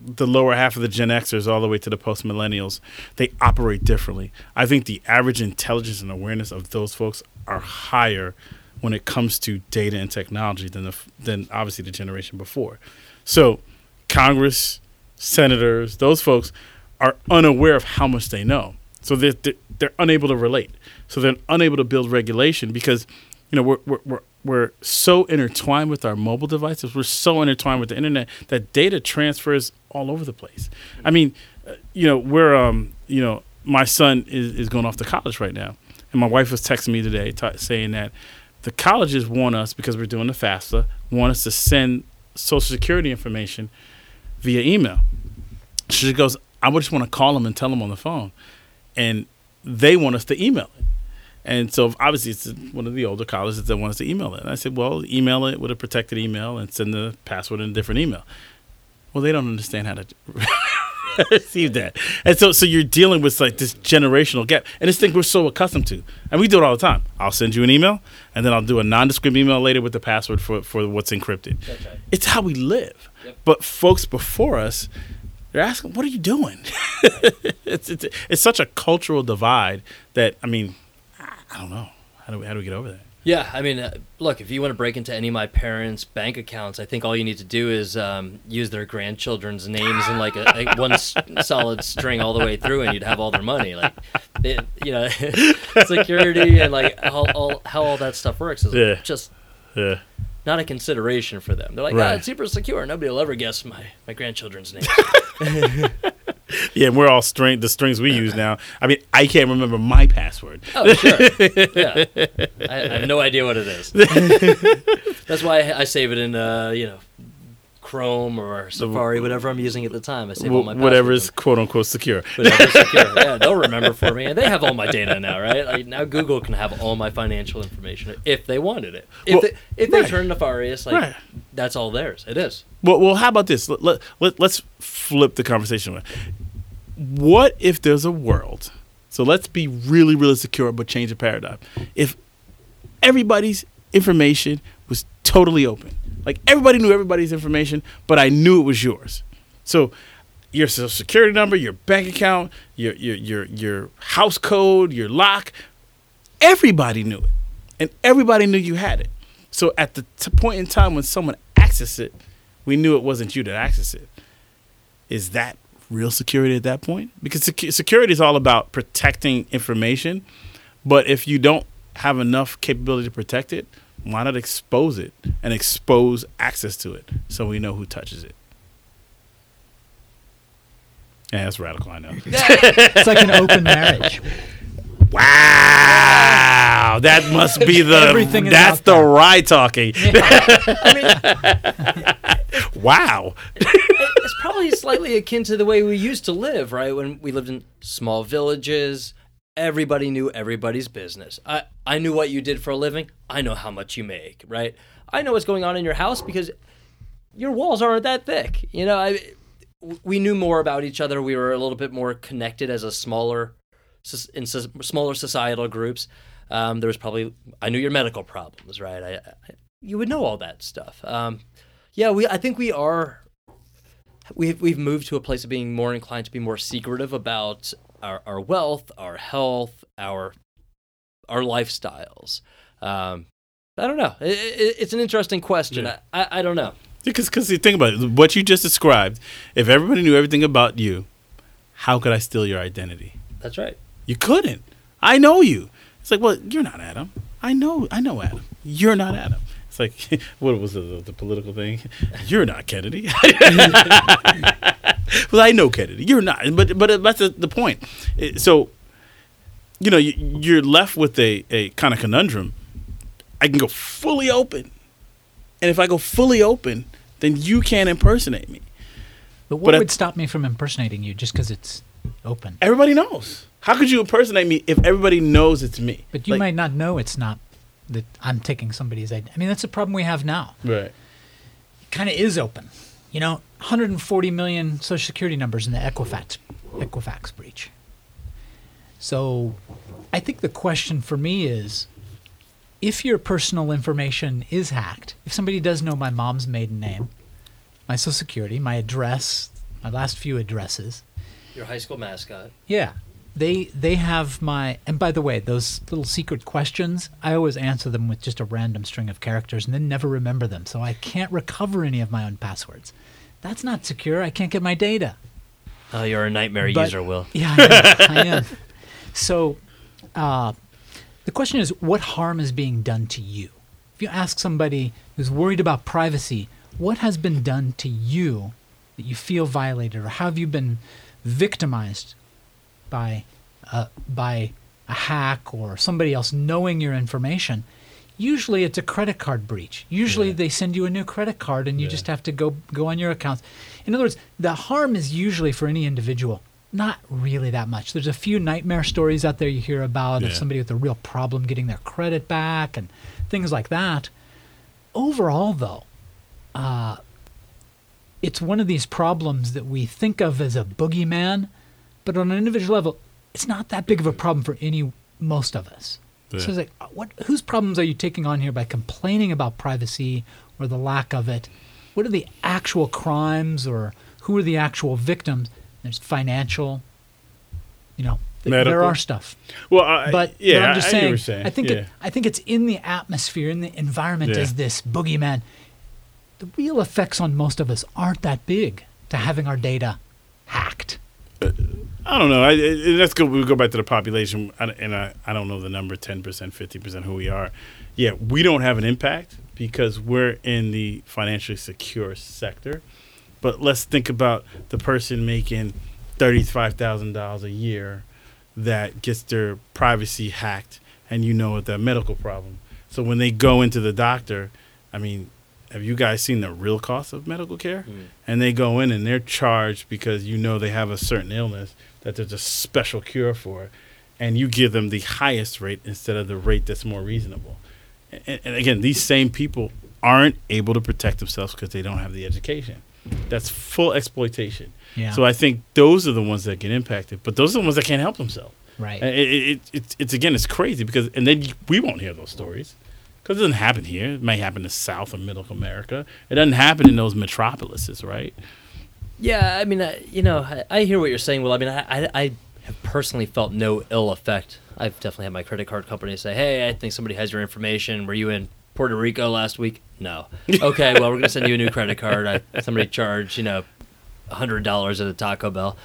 the lower half of the Gen Xers all the way to the post millennials, they operate differently. I think the average intelligence and awareness of those folks are higher when it comes to data and technology than the than obviously the generation before. So, Congress, senators, those folks are unaware of how much they know. So they're, they're, they're unable to relate. So they're unable to build regulation because, you know, we're, we're, we're we're so intertwined with our mobile devices. We're so intertwined with the internet that data transfers all over the place. I mean, uh, you know, we're um, you know, my son is, is going off to college right now, and my wife was texting me today t- saying that the colleges want us because we're doing the FAFSA want us to send Social Security information via email. She goes, I would just want to call them and tell them on the phone, and they want us to email it. And so obviously it's one of the older colleges that want us to email it. And I said, well, email it with a protected email and send the password in a different email. Well, they don't understand how to *laughs* receive that. And so so you're dealing with like this generational gap. And this thing we're so accustomed to. And we do it all the time. I'll send you an email and then I'll do a nondescript email later with the password for, for what's encrypted. Right. It's how we live. Yep. But folks before us, they're asking, what are you doing? *laughs* it's, it's, it's such a cultural divide that, I mean, I don't know. How do we, how do we get over that? Yeah, I mean, uh, look, if you want to break into any of my parents' bank accounts, I think all you need to do is um, use their grandchildren's names in like a, one s- solid string all the way through, and you'd have all their money. Like, it, you know, *laughs* security and like how all, how all that stuff works is Yeah. just Yeah. Not a consideration for them. They're like, Right. ah, it's super secure. Nobody will ever guess my, my grandchildren's name. *laughs* Yeah, and we're all string the strings we use now. I mean, I can't remember my password. Oh, sure. Yeah. *laughs* I, I have no idea what it is. *laughs* That's why I, I save it in, uh, you know, Chrome or Safari, whatever I'm using at the time. I save all my Whatever is quote unquote secure. Secure. *laughs* Yeah, they'll remember for me. And they have all my data now, right? Like now Google can have all my financial information if they wanted it. If Well, they, if they right. turn nefarious, like Right. that's all theirs. It is. Well, well, how about this? Let, let, let, let's flip the conversation. What if there's a world? So let's be really, really secure, but change the paradigm. If everybody's information was totally open, like everybody knew everybody's information, but I knew it was yours. So your social security number, your bank account, your your your your house code, your lock, everybody knew it, and everybody knew you had it. So at the t- point in time when someone accessed it, we knew it wasn't you that accessed it. Is that real security at that point? Because secu- security is all about protecting information, but if you don't have enough capability to protect it, why not expose it and expose access to it so we know who touches it? Yeah, that's radical, I know. *laughs* It's like an open marriage. Wow, that must be the that's the there. right talking. *laughs* I mean, *laughs* Wow. it's probably slightly akin to the way we used to live, right? When we lived in small villages, everybody knew everybody's business. I, I knew what you did for a living. I know how much you make, right? I know what's going on in your house because your walls aren't that thick. You know, I, we knew more about each other. We were a little bit more connected as a smaller, in smaller societal groups. Um, there was probably I knew your medical problems, right? I, I you would know all that stuff. Um, yeah, we I think we are we've we've moved to a place of being more inclined to be more secretive about our, our wealth, our health, our our lifestyles. Um, I don't know. It, it, it's an interesting question. Yeah. I, I, I don't know. Because because you think about it, what you just described. If everybody knew everything about you, how could I steal your identity? That's right. You couldn't. I know you. It's like, well, you're not Adam. I know. I know Adam. You're not Adam. It's like, *laughs* what was the, the, the political thing? You're not Kennedy. *laughs* *laughs* well, I know Kennedy. You're not. But but uh, that's the, the point. Uh, so, you know, you, you're left with a, a kind of conundrum. I can go fully open, and if I go fully open, then you can't impersonate me. But what But I- would stop me from impersonating you just because it's open? Everybody knows. How could you impersonate me if everybody knows it's me? But you Like- might not know it's not that I'm taking somebody's. I mean, that's a problem we have now. right. It kind of is open. You know, 140 million social security numbers in the Equifax Equifax breach. So, I think the question for me is if your personal information is hacked, if somebody does know my mom's maiden name, my social security, my address, my last few addresses, Your high school mascot. yeah. They they have my and by the way, those little secret questions, I always answer them with just a random string of characters and then never remember them. So I can't recover any of my own passwords. That's not secure. I can't get my data. Oh, you're a nightmare But- user, Will. Yeah, I am. I am. *laughs* So uh, the question is what harm is being done to you? If you ask somebody who's worried about privacy, what has been done to you that you feel violated, or how have you been victimized by uh, by a hack or somebody else knowing your information? Usually, it's a credit card breach. Usually, Yeah. they send you a new credit card, and you Yeah. just have to go go on your accounts. In other words, the harm is usually for any individual not really that much. There's a few nightmare stories out there you hear about of somebody with a real problem getting their credit back and things like that. Overall, though, uh, it's one of these problems that we think of as a boogeyman, but on an individual level, it's not that big of a problem for any most of us. So it's like, uh, what? Whose problems are you taking on here by complaining about privacy or the lack of it? What are the actual crimes, or who are the actual victims? There's financial, you know, th- there are stuff. Well, I, But yeah, but I'm just I, I saying, you're saying. I think yeah. it, I think it's in the atmosphere, in the environment Yeah. as this boogeyman. The real effects on most of us aren't that big to having our data hacked. I don't know. I, I, let's go. We go back to the population, I, and I, I don't know the number, ten percent, fifty percent, who we are. Yeah, we don't have an impact because we're in the financially secure sector. But let's think about the person making thirty-five thousand dollars a year that gets their privacy hacked, and you know, with that medical problem. So when they go into the doctor, I mean, have you guys seen the real cost of medical care? Mm. And they go in and they're charged because you know they have a certain illness that there's a special cure for, and you give them the highest rate instead of the rate that's more reasonable. And, and again, these same people aren't able to protect themselves because they don't have the education. That's full exploitation. Yeah. So I think those are the ones that get impacted, but those are the ones that can't help themselves. Right. It, it, it, it's it's again, it's crazy because, and then we won't hear those stories because it doesn't happen here. It may happen in South or Middle America. It doesn't happen in those metropolises, right? Yeah, I mean, I, you know, I, I hear what you're saying. Well, I mean, I, I, I have personally felt no ill effect. I've definitely had my credit card company say, "Hey, I think somebody has your information. Were you in Puerto Rico last week?" No. *laughs* Okay, well, we're gonna send you a new credit card. I, somebody charged, you know, hundred dollars at a Taco Bell.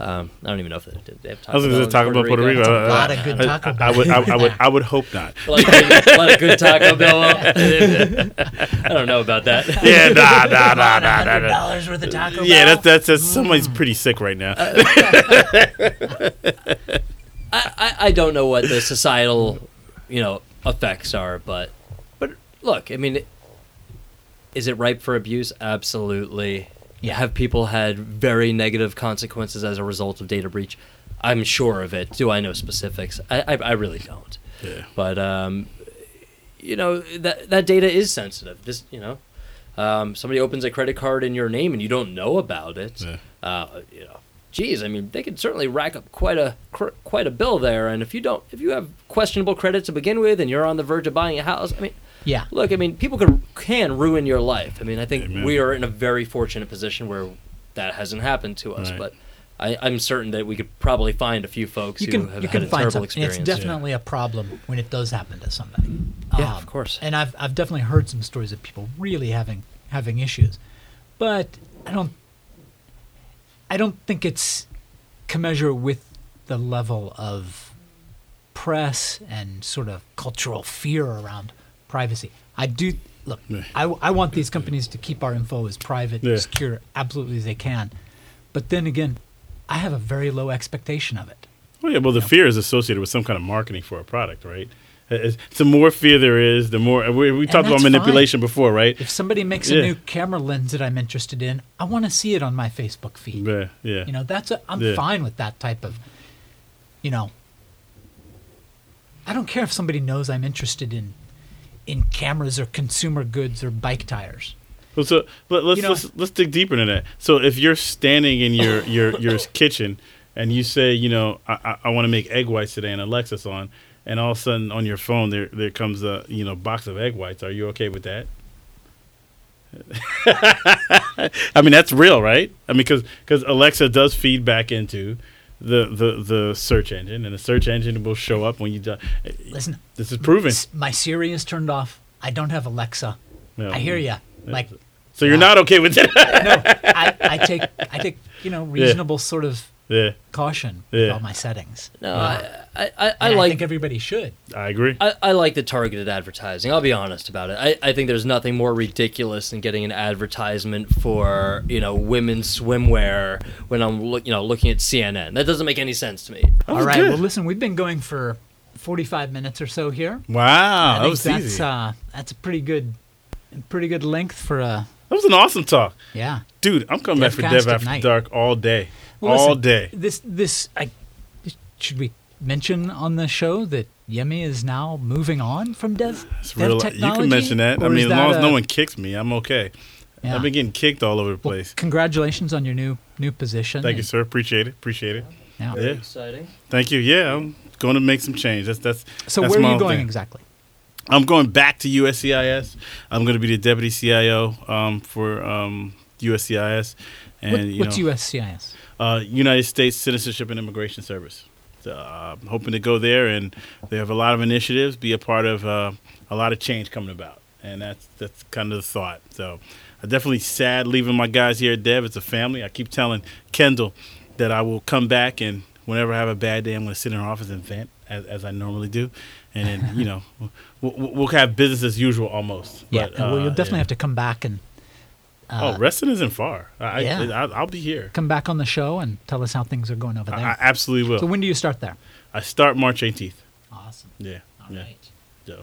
Um, I don't even know if they, did they have Taco I was going to in talk about Puerto Rico. That's a Uh, lot of good I- Taco I, Bell. I would, I, I would, I would hope not. A lot of good, a lot of good Taco *laughs* Bell. I don't know about that. Yeah, nah, nah, nah, nah, nah, nah. dollars worth of Taco Yeah, Bell. that's that's, that's somebody's pretty sick right now. I, I, I don't know what the societal, you know, effects are, but but look, I mean, is it ripe for abuse? Absolutely. Yeah. Have people had very negative consequences as a result of data breach? I'm sure of it. Do I know specifics? I I, I really don't. Yeah. But um, you know that that data is sensitive. This you know, um, somebody opens a credit card in your name and you don't know about it. Yeah. Uh, you know, geez, I mean, they could certainly rack up quite a cr- quite a bill there. And if you don't, if you have questionable credit to begin with, and you're on the verge of buying a house, I mean, Yeah. look, I mean, people could can ruin your life. I mean, I think Amen. we are in a very fortunate position where that hasn't happened to us, Right. but. I, I'm certain that we could probably find a few folks You who can have you had can a find terrible something. experience. It's definitely a problem when it does happen to somebody. Yeah, of um, course. And I've I've definitely heard some stories of people really having having issues, but I don't I don't think it's commensurate with the level of press and sort of cultural fear around privacy. I do look. I, I want these companies to keep our info as private, Yeah. secure, absolutely as they can. But then again, I have a very low expectation of it. Well, yeah, well, the fear is associated with some kind of marketing for a product, right? It's- The more fear there is, the more we, we talked about manipulation before, right? If somebody makes Yeah. a new camera lens that I'm interested in, I want to see it on my Facebook feed. Yeah, yeah. You know, that's a, I'm Yeah. fine with that type of, you know. I don't care if somebody knows I'm interested in, in cameras or consumer goods or bike tires. Well, so let, let's You know- let's let's dig deeper into that. So if you're standing in your *laughs* your your kitchen and you say, you know, I I, I want to make egg whites today, and Alexa's on, and all of a sudden on your phone there there comes a you know box of egg whites. Are you okay with that? *laughs* I mean that's real, right? I mean because Alexa does feed back into the, the the search engine, and the search engine will show up when you do. Listen, This is proven. my Siri is turned off. I don't have Alexa. Yeah. I hear you. Like, So you're Yeah. not okay with it? no, I, I take I take you know *laughs* reasonable sort of yeah, caution with Yeah. all my settings. No, Yeah. I, I, I, I And like think everybody should. I agree. I, I like the targeted advertising. I'll be honest about it. I, I think there's nothing more ridiculous than getting an advertisement for you know women's swimwear when I'm look, you know looking at CNN. That doesn't make any sense to me. That All was right. good. Well, listen, we've been going for 45 minutes or so here. Wow, I that think was that's easy. uh that's a pretty good pretty good length for a that was an awesome talk, yeah. dude. I'm coming back for Devcast Dev at After night. Dark all day, Well, all listen, day. This this I should we mention on the show that Yemi is now moving on from Dev, It's Dev real. You Technology? can mention that. I Or is mean, as that long as a- no one kicks me, I'm okay. Yeah. I've been getting kicked all over the Well, place. congratulations on your new new position. Thank you, sir. Appreciate it. Appreciate it. yeah. Yeah. exciting. Thank you. Yeah, I'm going to make some change. That's that's. So that's where are you going thing. exactly? I'm going back to USCIS. I'm going to be the deputy CIO um, for um, USCIS, and What- you what's know, USCIS? Uh, United States Citizenship and Immigration Service. uh, I'm hoping to go there, and they have a lot of initiatives, be a part of uh, a lot of change coming about, and that's that's kind of the thought. So, I'm definitely sad leaving my guys here at Dev. It's a family. I keep telling Kendall that I will come back, and whenever I have a bad day, I'm going to sit in our office and vent as, as I normally do, and then you know *laughs* we'll, we'll have business as usual almost. Yeah, But, well, you'll uh, definitely yeah. have to come back and uh, oh, Reston isn't far. I, yeah. I, I'll, I'll be here. come back on the show and tell us how things are going over there. I, I absolutely will. so when do you start there? I start March 18th. Awesome. Yeah. All yeah. right. So,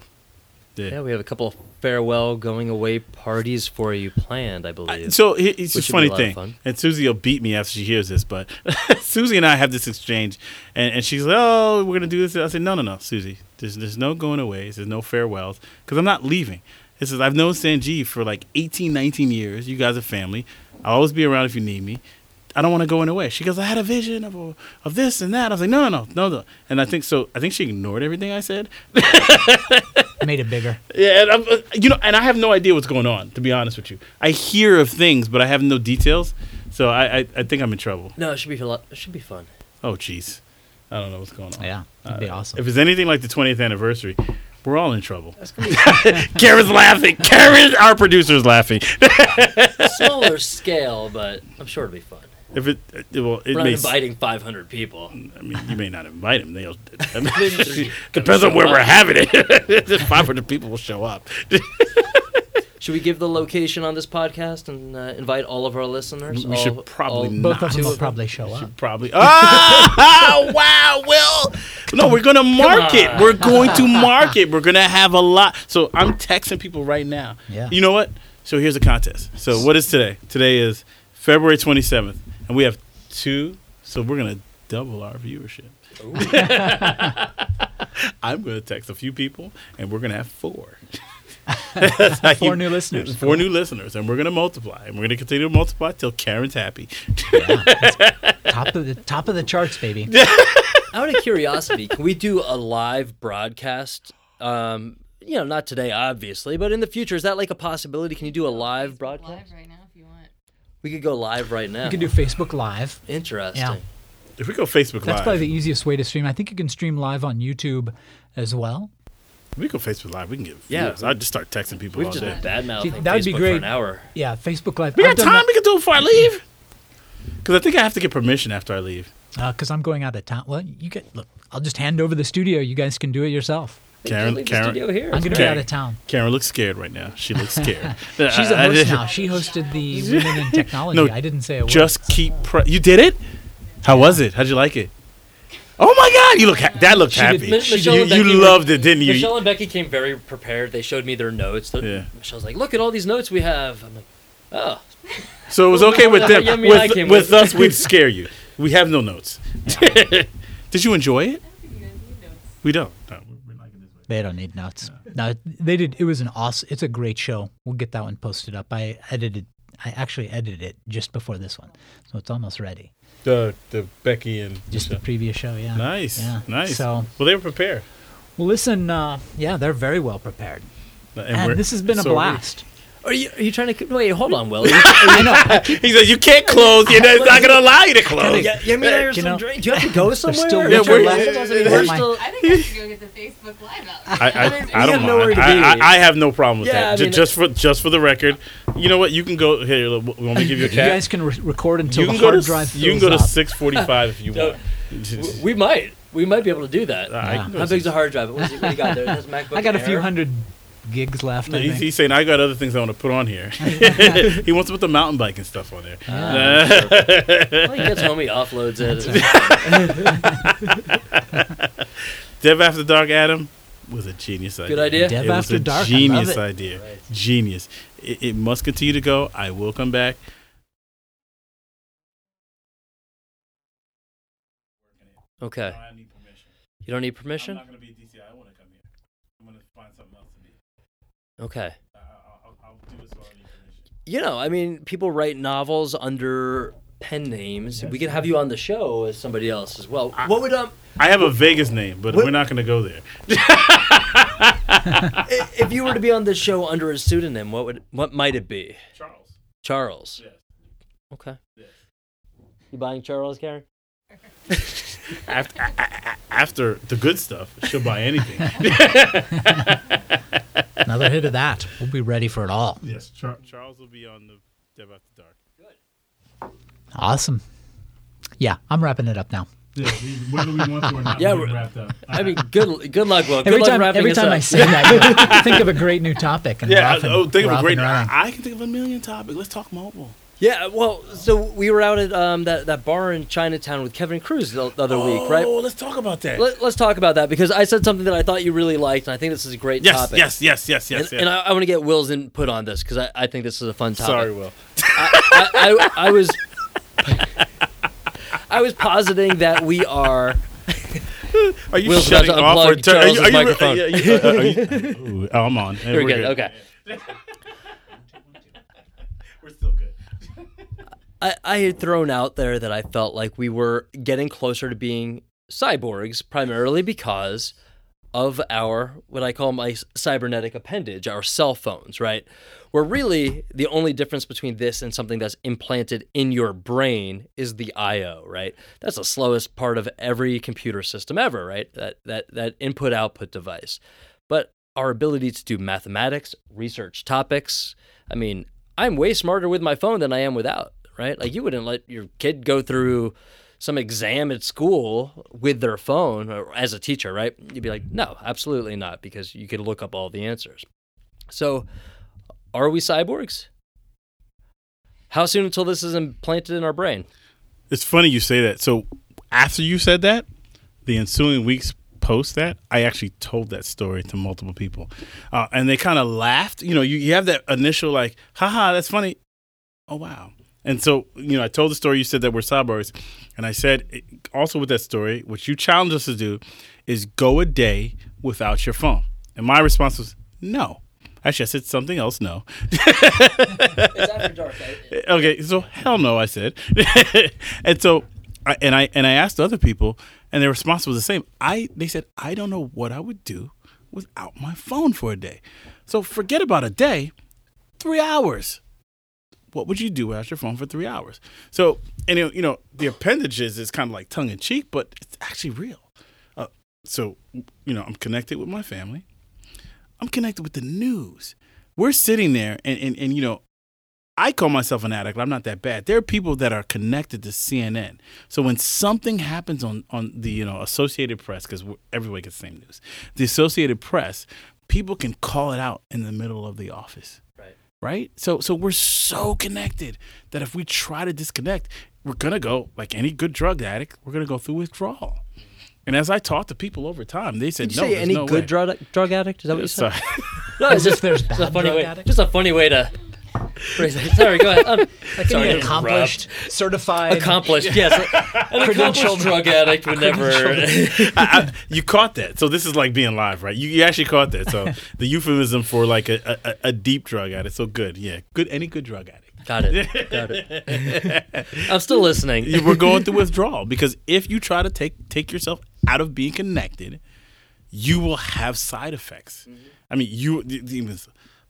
yeah. Yeah, we have a couple of farewell going away parties for you planned, I believe. I- so it's Which just would be funny a thing, fun. and Susie will beat me after she hears this. But *laughs* Susie and I have this exchange, and, and she's like, "Oh, we're gonna do this." I said, "No, no, no, Susie. There's there's no going away. There's no farewells because I'm not leaving." This says, I've known Sanjeev for like 18, 19 years. You guys are family. I'll always be around if you need me. I don't want to go in away. She goes, I had a vision of a, of this and that. I was like, no, no, no, no, no. And I think so. I think she ignored everything I said. *laughs* Made it bigger. Yeah, and I'm, you know, and I have no idea what's going on. To be honest with you, I hear of things, but I have no details. So I, I, I think I'm in trouble. no, it should be a lot. It should be fun. Oh, jeez, I don't know what's going on. Yeah, that'd be Uh, awesome. If it's anything like the 20th anniversary, we're all in trouble. *laughs* Karen's laughing. Karen, our producer's laughing. *laughs* Smaller scale, but I'm sure it'll be fun. If it, uh, well, it We're not may. inviting 500 people. I mean, you may not invite them. They'll. I *laughs* mean, depends on where show we're having it. 500 people will show up. Should we give the location on this podcast and uh, invite all of our listeners? We All- should probably all- not. Both of them will of them? probably show up. Probably. *laughs* Ah, wow, Will. No, we're gonna market. on. We're going to *laughs* market. We're gonna have a lot. So I'm texting people right now. Yeah. You know what? So here's a contest. So what is today? Today is February 27th, and we have two. So we're gonna double our viewership. *laughs* I'm gonna text a few people, and we're gonna have four. That's *laughs* how Four new listeners. Four new listeners, and we're gonna multiply, and we're gonna continue to multiply till Karen's happy. top of the top of the charts, baby. *laughs* Out of curiosity, can we do a live broadcast? Um, you know, not today, obviously, but in the future, is that like a possibility? Can you do a live broadcast? Live right now if you want. We could go live right now. You can do Facebook Live. Interesting. Yeah. If we go Facebook That's Live, That's probably the easiest way to stream. I think you can stream live on YouTube as well. We go Facebook Live. We can get Yeah. views. I just start texting people We've all just day. been bad See, mouthing that would be Facebook for great. an hour. Yeah, Facebook Live. We got I've time. that- We can do it before I leave. Because I think I have to get permission after I leave. because Uh, I'm going out of town. Well, you get look. I'll just hand over the studio. You guys can do it yourself. Karen, Leave the Karen, studio here. I'm going to be out of town. Karen looks scared right now. She looks *laughs* scared. She's a host now. She hosted the *laughs* Women in Technology. No, I didn't say a word. Just keep. Pre- you did it. How was it? How'd you like it? Oh my God! You look. Ha- Dad looked She did- happy. Mi- Michelle you and you were- loved it, didn't you? Michelle and Becky came very prepared. They showed me their notes. The- Yeah. Michelle's like, "Look at all these notes we have." I'm like, "Oh, so it was okay with *laughs* them. Yeah, I mean, I with with with- us, we'd scare you. We have no notes. *laughs* did you enjoy it? We don't. No, we're not gonna do it. They don't need notes. No, they did. It was an awesome. It's a great show. We'll get that one posted up. I edited. I actually edited it just before this one, so it's almost ready. The the Becky and Just the previous show. Yeah. nice, Yeah. nice. So, well, they were prepared. well, listen. Uh, yeah, they're very well prepared. And And this has been a so we. blast. Are you are you trying to wait? Hold on, Will. I know. I keep- He says "You can't close. You know, it's not going to allow you to close." yeah, yeah, I mean, there's You some know, drink. Do you have to go somewhere? still Or- Richard we're- left. I mean, Yeah, we're my- still- I think I should go get the Facebook Live out. I, I, mean, I don't have mind. I. I, I have no problem with Yeah, that. I Ju- mean, just for just for the record, you know what? You can go here. look, Want me to give you a you cat? guys can re- record until you the can go hard to drive you can fills go to six forty five if you *laughs* want. we might. We might be able to do that. I Yeah. can go How to big's six- a hard drive? What, is it, what do you got there? *laughs* I got a few hundred gigs left. I He's, he's saying I got other things I want to put on here. *laughs* *laughs* he wants to put the mountain bike and stuff on there. Ah, sure. well, he gets home, he offloads it. *laughs* Dev After Dark, Adam was a genius idea. Good idea. Dev it was After a Dark, Genius it. idea. Right. Genius. It, it must continue to go. I will come back. Okay. You don't need permission? going to be DC. I want to come here. I'm going to find something else to be. Okay. I'll, I'll do this while I need permission. You know, I mean, people write novels under pen names. We could have you on the show as somebody else as well. What would um I have a Vegas name, but What- we're not going to go there. if you were to be on this show under a pseudonym, what would what might it be? Charles. Charles. Yes. Okay. Yes. You buying Charles, Karen? *laughs* after after the good stuff, she'll buy anything. *laughs* Another hit of that. We'll be ready for it all. yes, Char- Charles will be on the Dev After Dark. Good. Awesome. Yeah, I'm wrapping it up now. Yeah, whether we want to or not, *laughs* Yeah, we're we're- wrapped up. I mean, good good luck, Will. Good Every luck time, wrapping every time up. I say that, you *laughs* think of a great new topic. And Yeah, we're and- oh, think we're of a great. and. I, I can think of a million topics. Let's talk mobile. Yeah, well, so we were out at um, that that bar in Chinatown with Kevin Cruz the, the other week, right? Oh, let's talk about that. Let, us talk about that because I said something that I thought you really liked, and I think this is a great yes, topic. yes, yes, yes, yes, And, yes. and I, I want to get Will's input on this because I, I think this is a fun topic. Sorry, Will. I, I, I was *laughs* I was positing that we are *laughs* Are you Will's shutting off or turn- are you- are you- microphone. are you- are you- *laughs* Ooh, oh, I'm on. we're good. Okay. We're still good. I, I had thrown out there that I felt like we were getting closer to being cyborgs, primarily because of our what I call my cybernetic appendage, our cell phones, right? Where really the only difference between this and something that's implanted in your brain is the I/O, right? That's the slowest part of every computer system ever, right? That that that input output device. But our ability to do mathematics, research topics, I mean, I'm way smarter with my phone than I am without, right? Like you wouldn't let your kid go through some exam at school with their phone as a teacher, right? You'd be like, no, absolutely not, because you could look up all the answers. So, are we cyborgs? How soon until this is implanted in our brain? It's funny you say that. So after you said that, the ensuing weeks post that, I actually told that story to multiple people, uh, and they kind of laughed. You know, you, you have that initial like, haha, that's funny. Oh wow. And so, you know, I told the story. You said that we're cyborgs, and I said also with that story, what you challenged us to do is go a day without your phone. And my response was no. Actually, I said something else. No. It's after dark. *laughs* okay, so hell no, I said, *laughs* and so, I, and I and I asked other people, and their response was the same. I they said I don't know what I would do without my phone for a day. So forget about a day, three hours. What would you do without your phone for three hours? So, and you know, you know the appendages is kind of like tongue in cheek, but it's actually real. Uh, so, you know, I'm connected with my family. I'm connected with the news. We're sitting there, and and, and you know, I call myself an addict. I'm not that bad. There are people that are connected to CNN. So when something happens on on the you know Associated Press, because everybody gets the same news, the Associated Press, people can call it out in the middle of the office. Right. Right. So so we're so connected that if we try to disconnect, we're gonna go like any good drug addict. We're gonna go through withdrawal. And as I talked to people over time, they said, Did you "No, say there's any no good way." drug drug addict? Is that what you So- said? *laughs* No, it's just, there's just a funny drug way. addicts? Just a funny way to. Phrase it. Sorry, go ahead. Um, sorry, Any accomplished, certified, accomplished. Yes, *laughs* an accomplished drug addict would never. *laughs* I, I, you caught that. So this is like being live, right? You, you actually caught that. So *laughs* the euphemism for like a, a, a deep drug addict. So good, yeah, good. Any good drug addict. Got it. Got it. I'm still listening. We're going through withdrawal because if you try to take take yourself out of being connected, you will have side effects. I mean, you the- the- even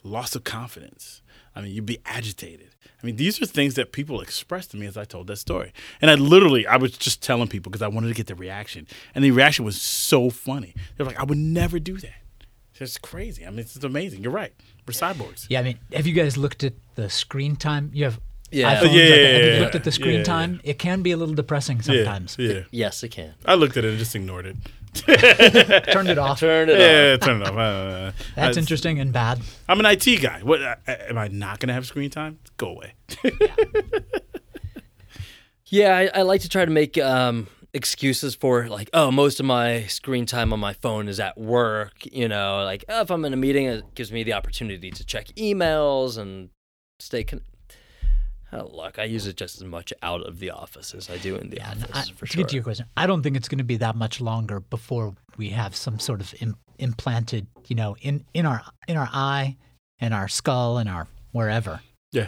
loss of confidence. I mean, you'd be agitated. I mean, these are things that people expressed to me as I told that story. And I literally, I was just telling people because I wanted to get the reaction. And the reaction was so funny. They're like, I would never do that. It's crazy. I mean, it's amazing. You're right. We're cyborgs. Yeah, I mean, have you guys looked at the screen time? You have Yeah. iPhones. Yeah, like yeah, that. have you looked at the screen yeah, time? It can be a little depressing sometimes. Yeah. yeah. Yes, it can. I looked at it and just ignored it. *laughs* Turned it off. Turn it off. Yeah, off. turn it off. Uh, That's I- interesting and bad. I'm an IT guy. What uh, am I not going to have screen time? Go away. *laughs* Yeah, I, I like to try to make um, excuses for like, oh, most of my screen time on my phone is at work. You know, like oh, if I'm in a meeting, it gives me the opportunity to check emails and stay. Con- oh, look, I use it just as much out of the office as I do in the Yeah, office I, for to sure. get to your question, I don't think it's going to be that much longer before we have some sort of Im- implanted, you know, in, in our in our eye, in our skull, and our wherever. Yeah.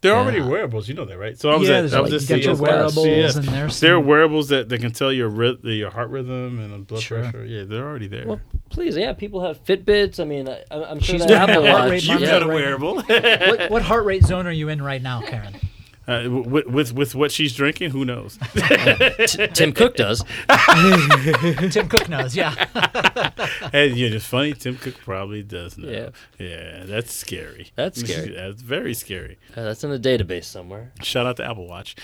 They're Yeah. already wearables, you know that, right? So I was yeah, at, I was like, just you your CES wearables, CES. and there's There are wearables that, that can tell your ry- your heart rhythm and blood Sure. pressure. Yeah, they're already there. Well, please, yeah, people have Fitbits. I mean, I, I'm sure She's that doing Apple Watch. You've got a right wearable. what, what heart rate zone are you in right now, Karen? Uh, with, with with what she's drinking, who knows? *laughs* T- Tim Cook does. *laughs* Tim Cook knows, yeah. *laughs* and you know, it's funny. Tim Cook probably does know. Yeah. yeah, that's scary. That's scary. that's very scary. Uh, that's in the database somewhere. Shout out to Apple Watch.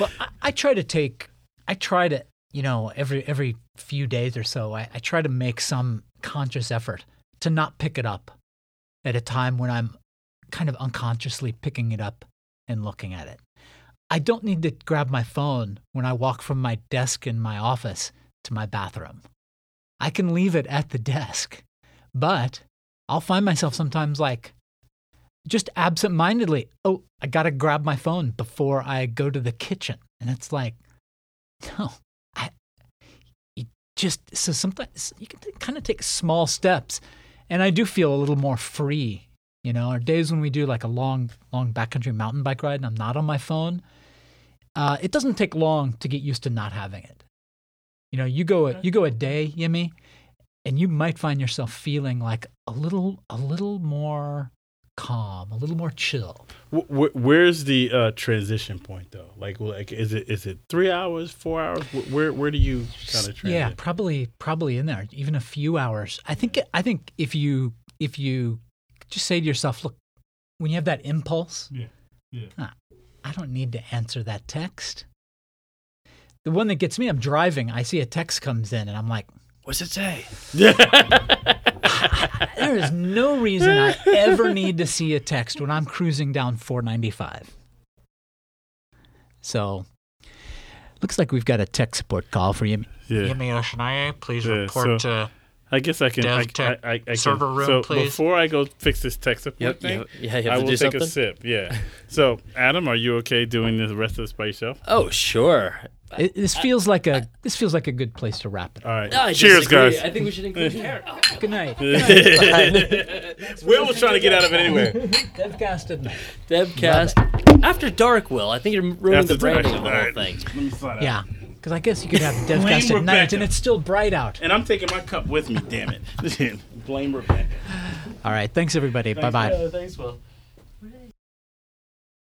Well, I, I try to take, I try to, you know, every every few days or so, I, I try to make some conscious effort to not pick it up at a time when I'm kind of unconsciously picking it up and looking at it. I don't need to grab my phone when I walk from my desk in my office to my bathroom. I can leave it at the desk, but I'll find myself sometimes like just absent-mindedly, oh, I got to grab my phone before I go to the kitchen. And it's like, no, I you just so sometimes you can kind of take small steps and I do feel a little more free. You know, our days when we do like a long, long backcountry mountain bike ride and I'm not on my phone, uh, it doesn't take long to get used to not having it. You know, you go a, you go a day, Yemi, and you might find yourself feeling like a little a little more calm, a little more chill. Wh- wh- where's the uh, transition point though? Like, like, is it is it three hours, four hours? Where where do you kind of transition? Yeah, probably probably in there, even a few hours. I think I think if you if you just say to yourself, look, when you have that impulse, Yeah, yeah. "Ah, I don't need to answer that text. The one that gets me, I'm driving, I see a text comes in, and I'm like, What's it say? *laughs* there is no reason I ever need to see a text when I'm cruising down 495. So, looks like we've got a tech support call for you. Yeah. Yemi Oshinaye, please Yeah, report so- to. I guess I can. I, DevTech I, I, I can. server room, so please. before I go fix this tech support Yep. thing, You, yeah, you I have to will do take something. a sip. Yeah. So, Adam, are you okay doing the rest of this by yourself? Oh, sure. It, this feels like a this feels like a good place to wrap it. All right. No, Cheers, disagree. guys. I think we should include Karen. *laughs* Oh, good night. *laughs* Will was trying to get out of it anyway. Devcast at night. Devcast after dark. Will I think you're ruining After the branding of the whole alright. thing. Let me slide out. Yeah, because I guess you could have *laughs* Devcast Blame at night and it's still bright out. And I'm taking my cup with me. Damn it. Blame Rebecca. All right, thanks everybody. Bye bye. Thanks, Will.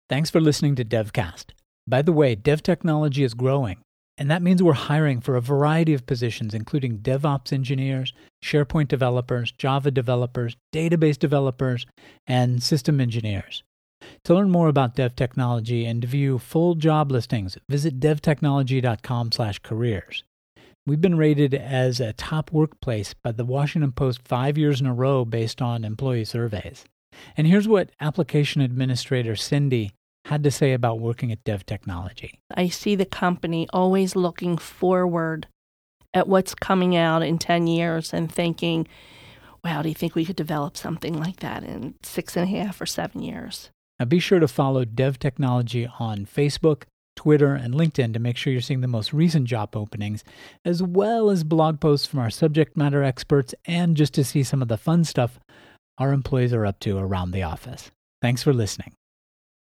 Thanks for listening to DevCast. By the way, dev technology is growing, and that means we're hiring for a variety of positions, including DevOps engineers, SharePoint developers, Java developers, database developers, and system engineers. To learn more about dev technology and to view full job listings, visit devtechnology.com/careers. We've been rated as a top workplace by the Washington Post 5 years in a row based on employee surveys. And here's what application administrator Cindy had to say about working at Dev Technology. I see the company always looking forward at what's coming out in 10 years and thinking, wow, do you think we could develop something like that in six and a half or seven years? Now be sure to follow Dev Technology on Facebook, Twitter, and LinkedIn to make sure you're seeing the most recent job openings, as well as blog posts from our subject matter experts and just to see some of the fun stuff our employees are up to around the office. Thanks for listening.